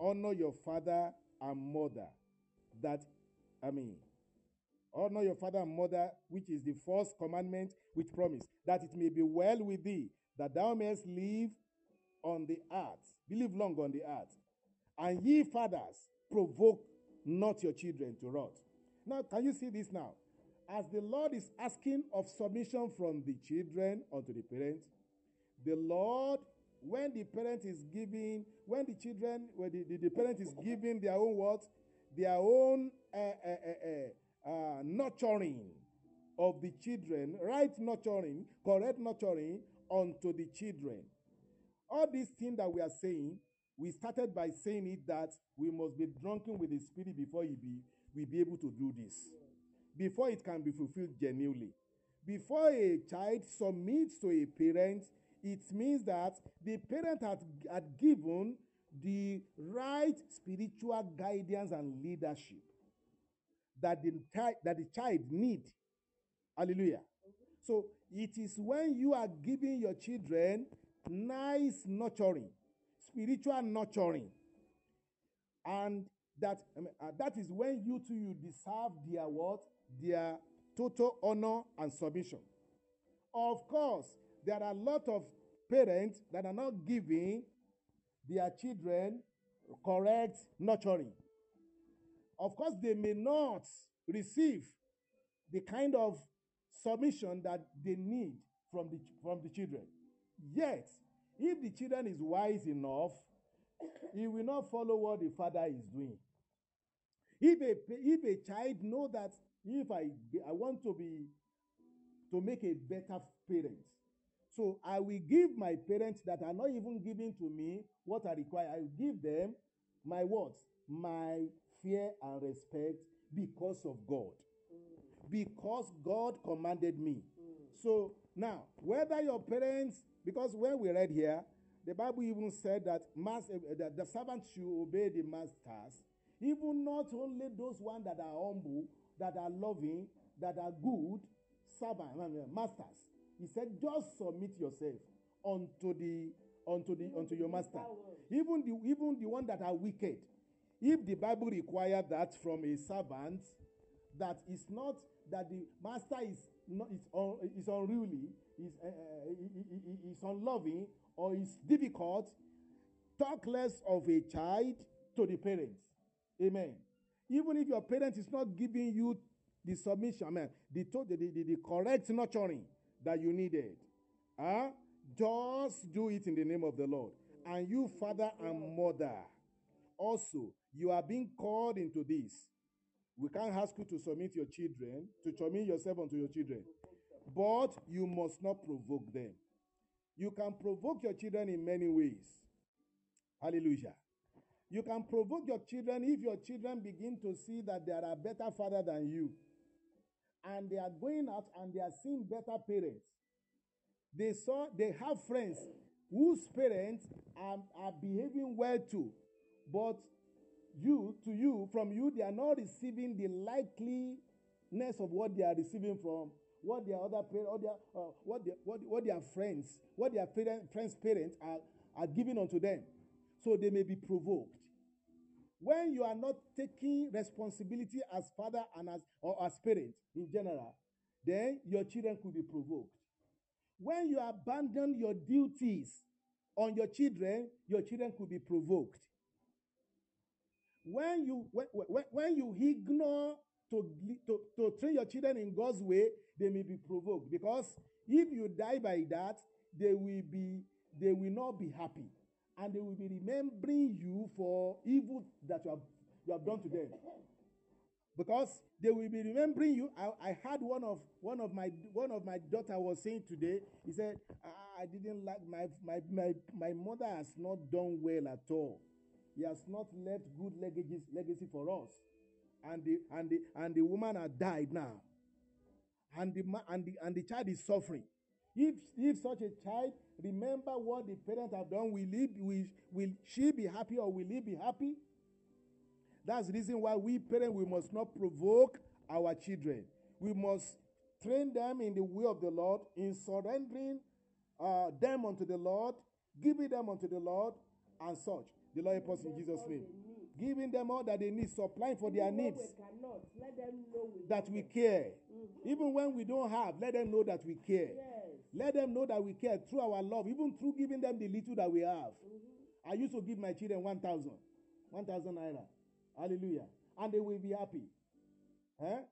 Honor your father and mother. That I mean honor your father and mother, which is the first commandment with promise, that it may be well with thee, that thou mayest live on the earth, believe long on the earth. And ye fathers, provoke not your children to wrath. Now, can you see this now? As the Lord is asking of submission from the children unto the parents, the Lord, when the parent is giving, when the children, when the, the, the parent is giving their own words, their own uh, uh, uh, nurturing of the children, right nurturing, correct nurturing unto the children. All these things that we are saying, we started by saying it that we must be drunken with the Spirit before we be, we be able to do this before it can be fulfilled genuinely. Before a child submits to a parent, it means that the parent had, had given the right spiritual guidance and leadership that the, that the child need. Hallelujah. So it is when you are giving your children nice nurturing, spiritual nurturing, and that I mean, uh, that is when you too you deserve their what their total honor and submission. Of course, there are a lot of parents that are not giving their children correct nurturing. Of course, they may not receive the kind of submission that they need from the, from the children. Yet, if the children is wise enough, he will not follow what the father is doing. If a, if a child know that if I, I want to be, to make a better parent, so I will give my parents that are not even giving to me what I require. I will give them my what? My fear and respect because of God. Because God commanded me. So now, whether your parents, because when we read here, the Bible even said that, mas- uh, that the servants should obey the masters, even not only those ones that are humble, that are loving, that are good, servants, I masters. He said, just submit yourself unto the unto the unto your master. Even the even the one that are wicked. If the Bible require that from a servant, that is not that the master is not is, un, is unruly, is uh, is unloving, or is difficult, talk less of a child to the parents. Amen. Even if your parent is not giving you the submission, I mean, the, the, the, the correct nurturing that you needed, huh? just do it in the name of the Lord. And you, father and mother, also, you are being called into this. We can't ask you to submit your children, to submit yourself unto your children, but you must not provoke them. You can provoke your children in many ways. Hallelujah. You can provoke your children if your children begin to see that there are better father than you. And they are going out and they are seeing better parents. They saw they have friends whose parents are, are behaving well too. But you, to you, from you, they are not receiving the likeliness of what they are receiving from what their other parents, their, uh, what, their, what, what their friends, what their parent, friends' parents are, are giving unto them. So they may be provoked. When you are not taking responsibility as father and as or as parent in general, then your children could be provoked. When you abandon your duties on your children, your children could be provoked. When you when, when, when you ignore to, to, to train your children in God's way, they may be provoked. Because if you die by that, they will be they will not be happy. And they will be remembering you for evil that you have you have done to them. Because they will be remembering you. I, I had one of one of my one of my daughter was saying today. He said, I, I didn't like my, my my my mother has not done well at all. He has not left good legacy legacy for us. And the and the and the woman had died now. And the and the and the child is suffering. If if such a child remember what the parents have done will he will, will she be happy or will he be happy? That's the reason why we parents we must not provoke our children. We must train them in the way of the lord in surrendering uh, them unto the lord giving them unto the lord and such the lord help us in jesus name giving them all that they need, supplying for their needs. Cannot, let them know we that we care. Mm-hmm. Even when we don't have, let them know that we care. Let them know that we care through our love, even through giving them the little that we have. Mm-hmm. I used to give my children 1,000, 1,000 naira. Hallelujah. And they will be happy. Huh?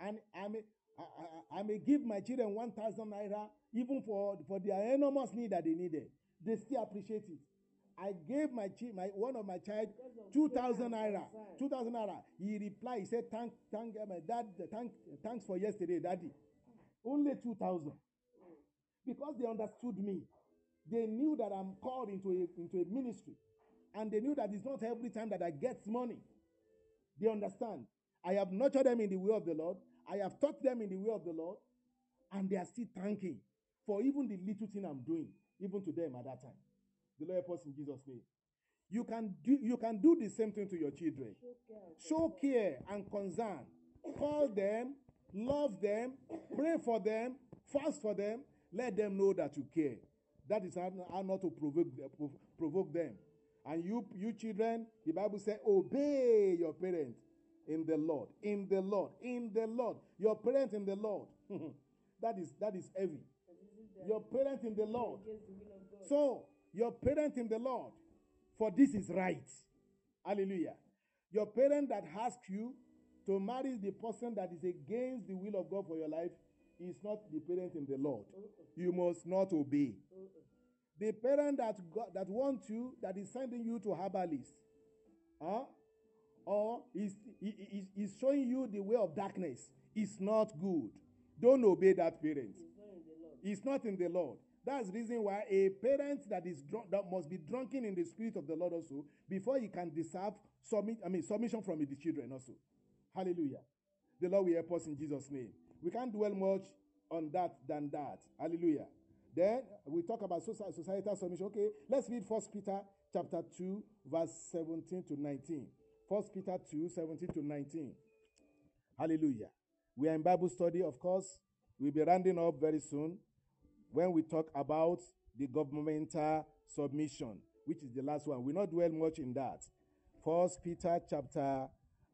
And I may, I, I, I may give my children 1,000 naira even for, for their enormous need that they needed. They still appreciate it. I gave my, chi- my one of my child two thousand naira. Two thousand naira. He replied. He said, "Thank, thank uh, my dad. Thank, thanks for yesterday, daddy. Only two thousand, because they understood me. They knew that I'm called into a, into a ministry, and they knew that it's not every time that I get money. They understand. I have nurtured them in the way of the Lord. I have taught them in the way of the Lord, and they are still thanking for even the little thing I'm doing, even to them at that time. The Lord help us in Jesus' name. You can do you can do the same thing to your children. Show care and concern. Call them, love them, pray for them, fast for them. Let them know that you care. That is how, not to provoke provoke them. And you you children, the Bible says, obey your parents in the Lord, in the Lord, in the Lord. Your parents in the Lord. that is that is heavy. Your parents in the Lord. So your parent in the Lord, for this is right. Hallelujah. Your parent that asks you to marry the person that is against the will of God for your life, is not the parent in the Lord. You must not obey. The parent that God, that wants you, that is sending you to herbalist, huh? or is, is, is showing you the way of darkness, is not good. Don't obey that parent. It's not in the Lord. That's the reason why a parent that is drunk, that must be drunken in the spirit of the Lord also before he can deserve submit, I mean submission from his children also. Hallelujah. The Lord will help us in Jesus' name. We can't dwell much on that than that. Hallelujah. Then we talk about societal submission. Okay, let's read First Peter chapter 2, verse 17 to 19. First Peter 2, 17 to 19. Hallelujah. We are in Bible study, of course. We'll be rounding up very soon when we talk about the governmental submission, which is the last one. We not dwell much in that. First Peter chapter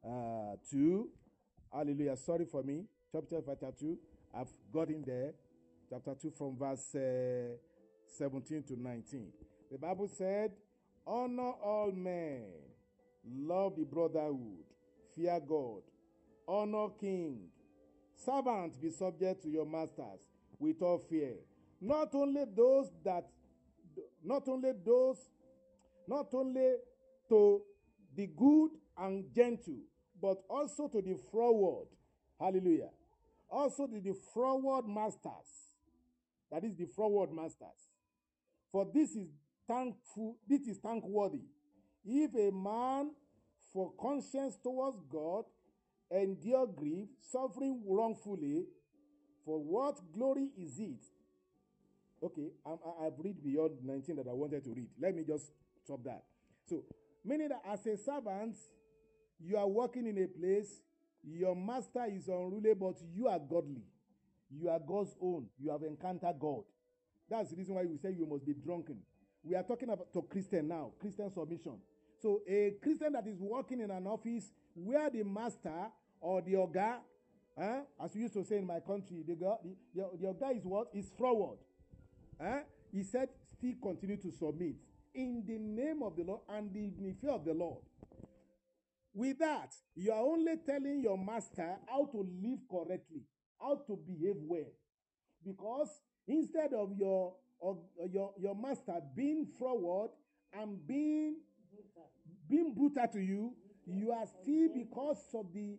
uh, 2. Hallelujah. Sorry for me. Chapter, chapter 2. I've got in there. Chapter 2 from verse uh, 17 to 19. The Bible said, Honor all men, love the brotherhood, fear God, honor king, servants be subject to your masters with all fear. Not only those that, not only those, not only to the good and gentle, but also to the forward. Hallelujah. Also to the forward masters. That is the forward masters. For this is thankful, this is thankworthy. If a man for conscience towards God endure grief, suffering wrongfully, for what glory is it? Okay, I'm, I've read beyond 19 that I wanted to read. Let me just stop that. So, meaning that as a servant, you are working in a place, your master is unruly, but you are godly. You are God's own. You have encountered God. That's the reason why we say you must be drunken. We are talking about to Christian now, Christian submission. So a Christian that is working in an office where the master or the oga, eh, as we used to say in my country, the, the, the, the oga is what? Is forward. Eh? He said, still continue to submit in the name of the Lord and in the fear of the Lord. With that, you are only telling your master how to live correctly, how to behave well. Because instead of your of your, your master being forward and being being brutal to you, you are still because of the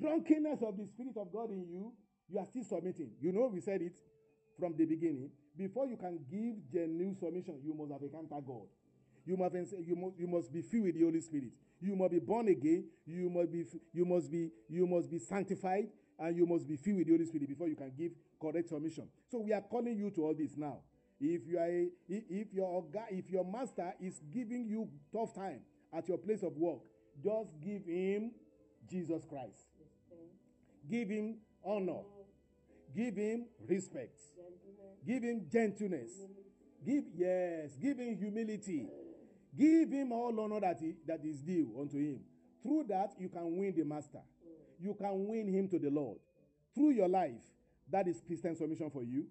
drunkenness of the spirit of God in you, you are still submitting. You know, we said it from the beginning. Before you can give genuine submission, you must have encountered God. You must, you must, you must be filled with the Holy Spirit. You must be born again. You must be, you must be, you must be sanctified, and you must be filled with the Holy Spirit before you can give correct submission. So we are calling you to all this now. If you are a, if your if your master is giving you tough time at your place of work, just give him Jesus Christ. Give him honor. Give him respect. Give him gentleness. Give yes, give him humility. Give him all honor that, he, that is due unto him. Through that, you can win the master. Mm. You can win him to the Lord. Through your life, that is Christian submission for you.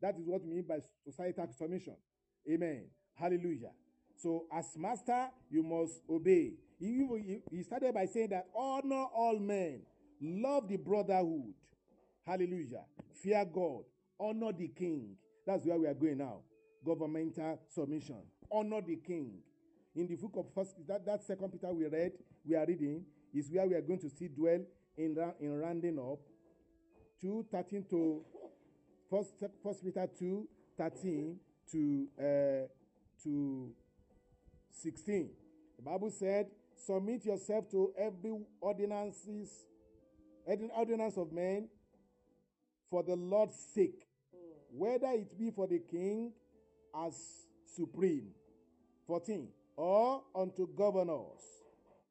That is what we mean by societal submission. Amen. Hallelujah. So, as master, you must obey. He, he started by saying that honor all men, love the brotherhood. Hallelujah. Fear God, honor the king. That's where we are going now. Governmental submission honor the king. In the book of first, that, that second Peter we read, we are reading, is where we are going to see dwell in, in rounding up. 2 13 to first, first Peter 2 13 to uh, to 16. The Bible said, Submit yourself to every ordinances, ordinance of men for the Lord's sake, mm. whether it be for the king as supreme. 14. Or unto governors,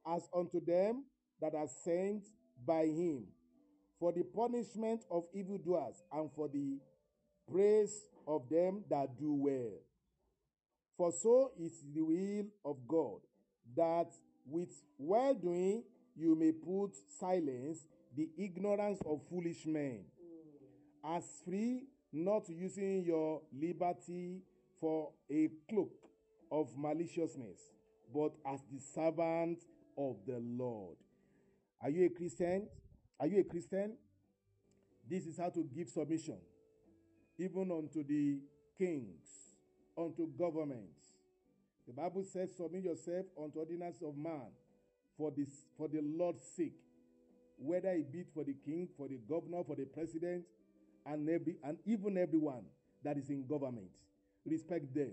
as unto them that are sent by him, for the punishment of evildoers and for the praise of them that do well. For so is the will of God, that with well doing you may put silence the ignorance of foolish men, as free, not using your liberty for a cloak of maliciousness, but as the servant of the Lord. Are you a Christian? Are you a Christian? This is how to give submission, even unto the kings, unto governments. The Bible says, Submit yourself unto ordinance of man for, this, for the Lord's sake, whether it be for the king, for the governor, for the president, and, every, and even everyone that is in government. Respect them.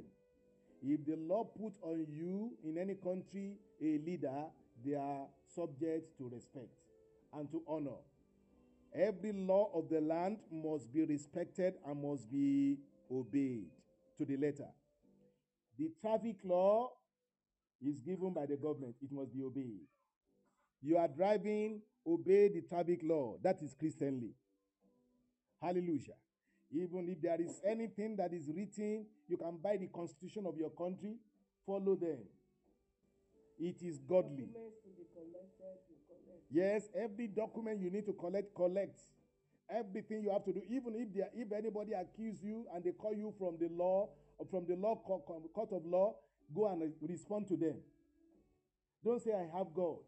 If the law put on you in any country a leader, they are subject to respect and to honor. Every law of the land must be respected and must be obeyed to the letter. The traffic law is given by the government, it must be obeyed. You are driving, obey the traffic law. That is Christianly. Hallelujah. Even if there is anything that is written, you can buy the constitution of your country, follow them. It is godly. Documents to be collected. Yes, every document you need to collect, collect. Everything you have to do, even if there, if anybody accuse you and they call you from the law or from the law court, of law, go and respond to them. Don't say I have God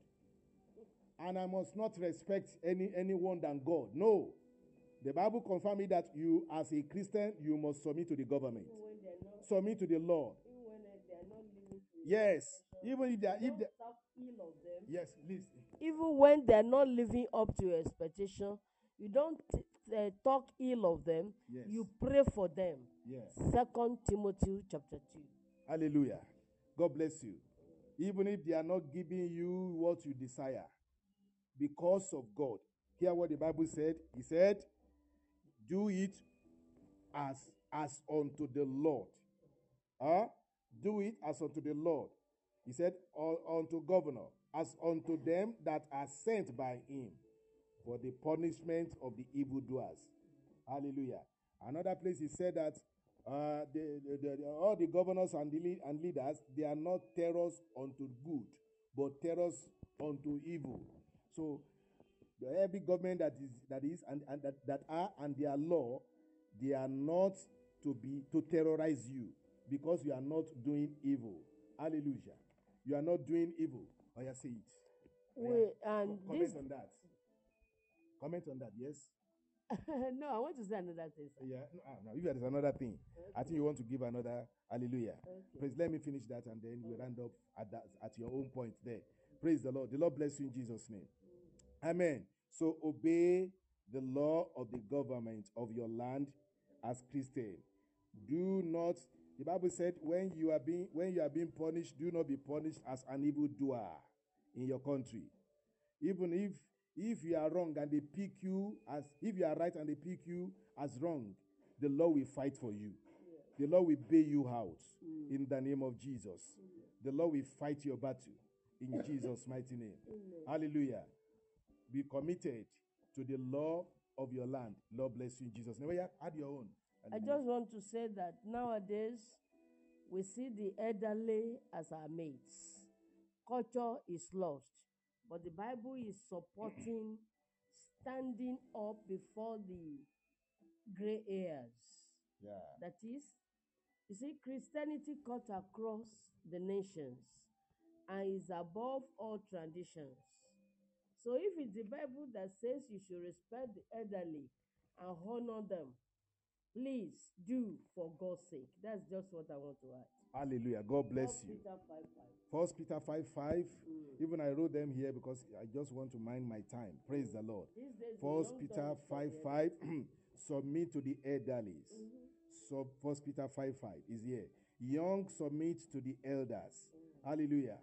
and I must not respect any anyone than God. No, the Bible confirms me that you, as a Christian, you must submit to the government, not, submit to the law. even when not Yes, even if they are, if they, ill of them. yes, listen. even when they're not living up to your expectation, you don't uh, talk ill of them. Yes. You pray for them. Yes. Second Timothy chapter two. Hallelujah. God bless you. Even if they are not giving you what you desire because of God. Hear what the Bible said. He said, Do it as as unto the Lord. Huh? Do it as unto the Lord. He said, "Un- Unto governor, as unto them that are sent by him for the punishment of the evildoers. Hallelujah. Another place he said that uh, the, the, the- all the governors and, the and leaders, they are not terrors unto good, but terrors unto evil. So every government that is that is and, and that, that are and their law, they are not to be to terrorize you because you are not doing evil. Hallelujah. You are not doing evil. Oh, yeah, say it. We, and Co- this comment on that. Comment on that, yes. no, I want to say another thing. Sir. Yeah, no, ah, no, if there is another thing, I think you want to give another hallelujah. Okay. Praise. Let me finish that and then we round up at that at your own point there. Praise the Lord. The Lord bless you in Jesus' name. Amen. So obey the law of the government of your land as Christian. Do not. The Bible said, when you are being when you are being punished, do not be punished as an evildoer in your country. Even if if you are wrong and they pick you as if you are right and they pick you as wrong, the law will fight for you. The Lord will bail you out in the name of Jesus. The Lord will fight your battle in Jesus' mighty name. Hallelujah. Be committed to the law of your land. Lord bless you in Jesus' name. Add your own. I just want to say that nowadays we see the elderly as our mates. Culture is lost, but the Bible is supporting standing up before the gray hairs. yeah. That is, you see, Christianity cut across the nations and is above all traditions. So if it's the Bible that says you should respect the elderly and honor them, please do for God's sake. That's just what I want to add. Hallelujah. God bless First you. Peter 5 5. First Peter 5 5. Mm. Even I wrote them here because I just want to mind my time. Praise the Lord. First Peter don't 5 5. submit to the elderlies. Mm-hmm. So First Peter 5 5 is here. Young submit to the elders. Mm. Hallelujah.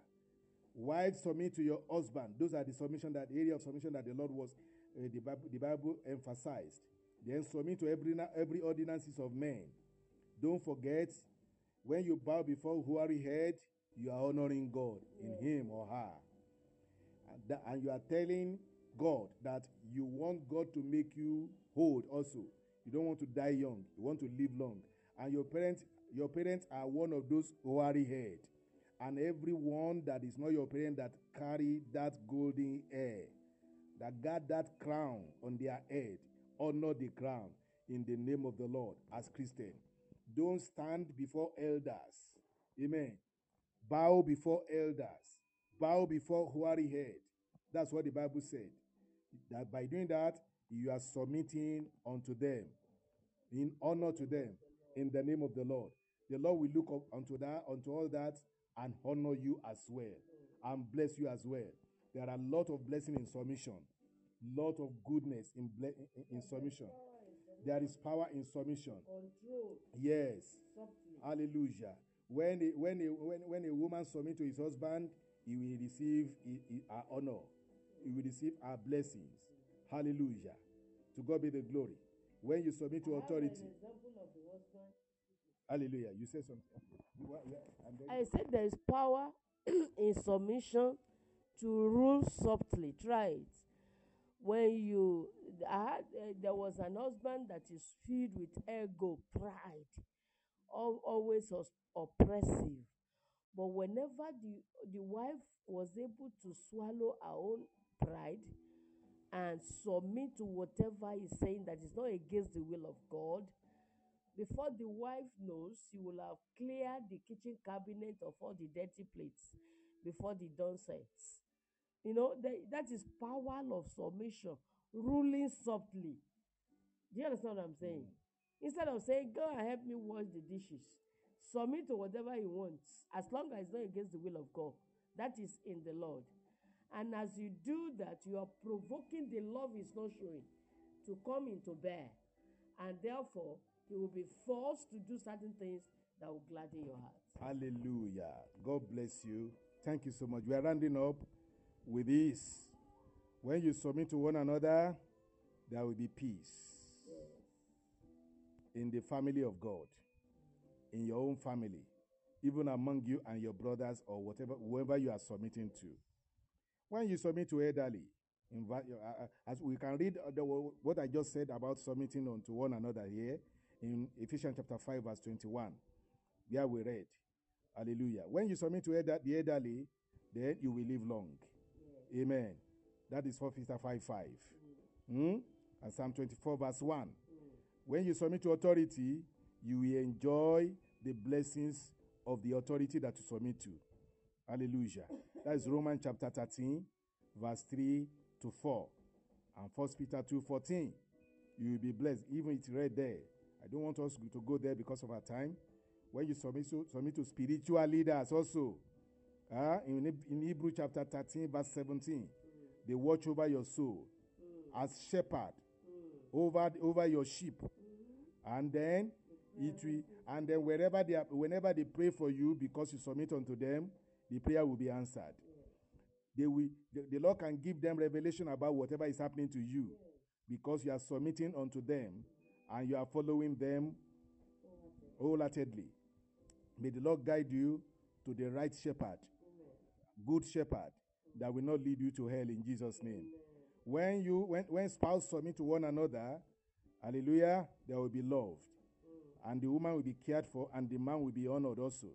Wives submit to your husband. Those are the submission that the area of submission that the Lord was uh, the, Bible, the Bible emphasized. Then submit to every every ordinances of men. Don't forget when you bow before hoary head, you are honoring God in him or her. And, that, and you are telling God that you want God to make you old also. You don't want to die young. You want to live long. And your parents, your parents are one of those hoary head. And everyone that is not your parent that carry that golden hair, that got that crown on their head, honor the crown in the name of the Lord as Christian. Don't stand before elders. Amen. Bow before elders. Bow before hoary head. That's what the Bible said. That by doing that, You are submitting unto them in honor to them in the name of the Lord. The Lord will look up unto that, unto all that, and honor you as well, and bless you as well. There are a lot of blessing in submission, lot of goodness in, ble- in, submission. There is power in submission. Control. Yes. Hallelujah. When a, when, a, when, when a woman submit to his husband, he will receive her honor. He will receive our blessings. Hallelujah. To God be the glory. When you submit to authority, hallelujah. You say something. I said there is power in submission to rule softly. Try it. When you, I had, uh, there was an husband that is filled with ego, pride, al- always oppressive. But whenever the the wife was able to swallow her own pride and submit to whatever he's saying that is not against the will of God, before the wife knows, she will have cleared the kitchen cabinet of all the dirty plates before the dawn sets. You know, that, that is power of submission, ruling softly. Do you understand what I'm saying? Mm. Instead of saying, Go and help me wash the dishes, submit to whatever he wants, as long as it's not against the will of God. That is in the Lord. And as you do that, you are provoking the love he's not showing to come into bear. And therefore, he will be forced to do certain things that will gladden your heart. Hallelujah. God bless you. Thank you so much. We are rounding up with this. When you submit to one another, there will be peace in the family of God, in your own family, even among you and your brothers or whatever, whoever you are submitting to. When you submit to elderly, uh, uh, as we can read what I just said about submitting unto one another here in Ephesians chapter 5, verse 21. There we read. Hallelujah. When you submit to elder, the elderly, then you will live long. Amen. That is 1 Peter 5 5. Hmm? And Psalm 24, verse 1. When you submit to authority, you will enjoy the blessings of the authority that you submit to. Hallelujah. That is Romans chapter 13, verse 3 to 4. And 1 Peter 2 14. You will be blessed. Even it's read there. I don't want us to go there because of our time. When you submit to, submit to spiritual leaders also. Uh, in, in Hebrew chapter 13, verse 17. They watch over your soul as shepherd over, over your sheep. And then it will, and then wherever they are, whenever they pray for you because you submit unto them, the prayer will be answered. They will, the, the Lord can give them revelation about whatever is happening to you because you are submitting unto them and you are following them wholeheartedly. May the Lord guide you to the right shepherd, good shepherd that will not lead you to hell in Jesus' name. When you when, when spouse submit to one another, hallelujah, there will be loved. And the woman will be cared for, and the man will be honored also.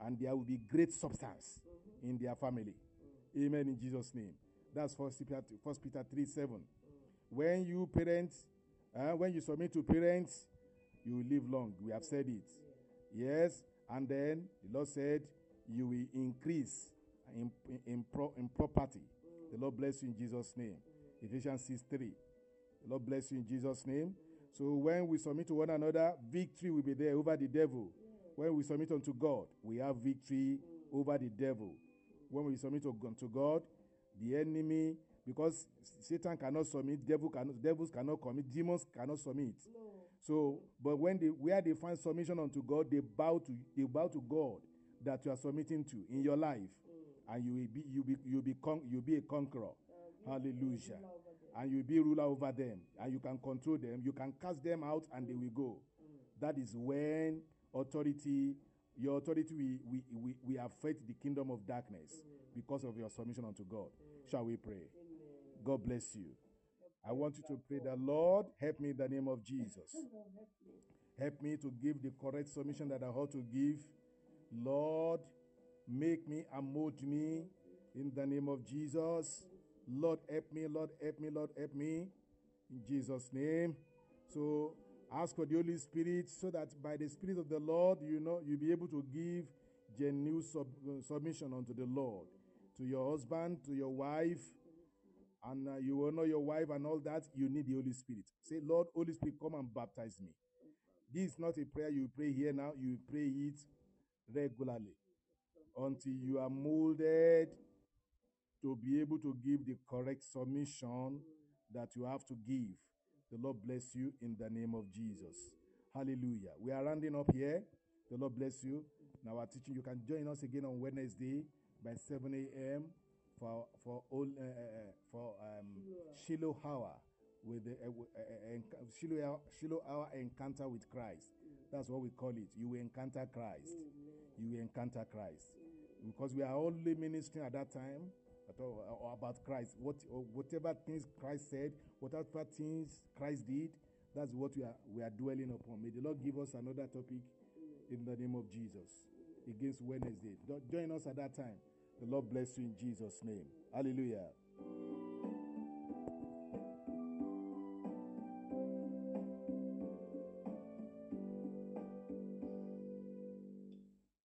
And there will be great substance in their family. Amen in Jesus' name. That's First Peter, First Peter 3 7. When you parents, uh, when you submit to parents, you will live long. We have said it. Yes. And then the Lord said, you will increase in, in, in, pro, in property. The Lord bless you in Jesus' name. Ephesians 6 3. The Lord bless you in Jesus' name. So when we submit to one another, victory will be there over the devil. When we submit unto God, we have victory over the devil. When we submit unto God, the enemy, because Satan cannot submit, devil cannot, devils cannot commit, demons cannot submit. So, but when they where they find submission unto God, they bow to they bow to God that you are submitting to in your life, and you will be you be you be con- you be a conqueror. Hallelujah. And you will be ruler over them, and you can control them. You can cast them out, and they will go. That is when authority, your authority, we we we, we affect the kingdom of darkness because of your submission unto God. Shall we pray? God bless you. I want you to pray that Lord help me in the name of Jesus. Help me to give the correct submission that I ought to give. Lord, make me and mold me in the name of Jesus. Lord, help me, Lord, help me, Lord, help me in Jesus' name. So ask for the Holy Spirit so that by the Spirit of the Lord, you know, you'll be able to give genuine sub- uh, submission unto the Lord, to your husband, to your wife, and uh, you honor your wife and all that, you need the Holy Spirit. Say, Lord, Holy Spirit, come and baptize me. This is not a prayer you pray here now, you pray it regularly until you are molded to be able to give the correct submission that you have to give. The Lord bless you in the name of Jesus. Hallelujah. We are rounding up here. The Lord bless you. Now, our teaching, you can join us again on Wednesday by 7 a.m. for for all uh, uh, for um, Shiloh Hour with the uh, uh, uh, Shiloh, Shiloh Hour encounter with Christ. That's what we call it. You will encounter Christ. You will encounter Christ because we are only ministering at that time or about Christ. What or whatever things Christ said, whatever things Christ did, that's what we are we are dwelling upon. May the Lord give us another topic in the name of Jesus against Wednesday. Join us at that time. The Lord bless you in Jesus' name. Hallelujah.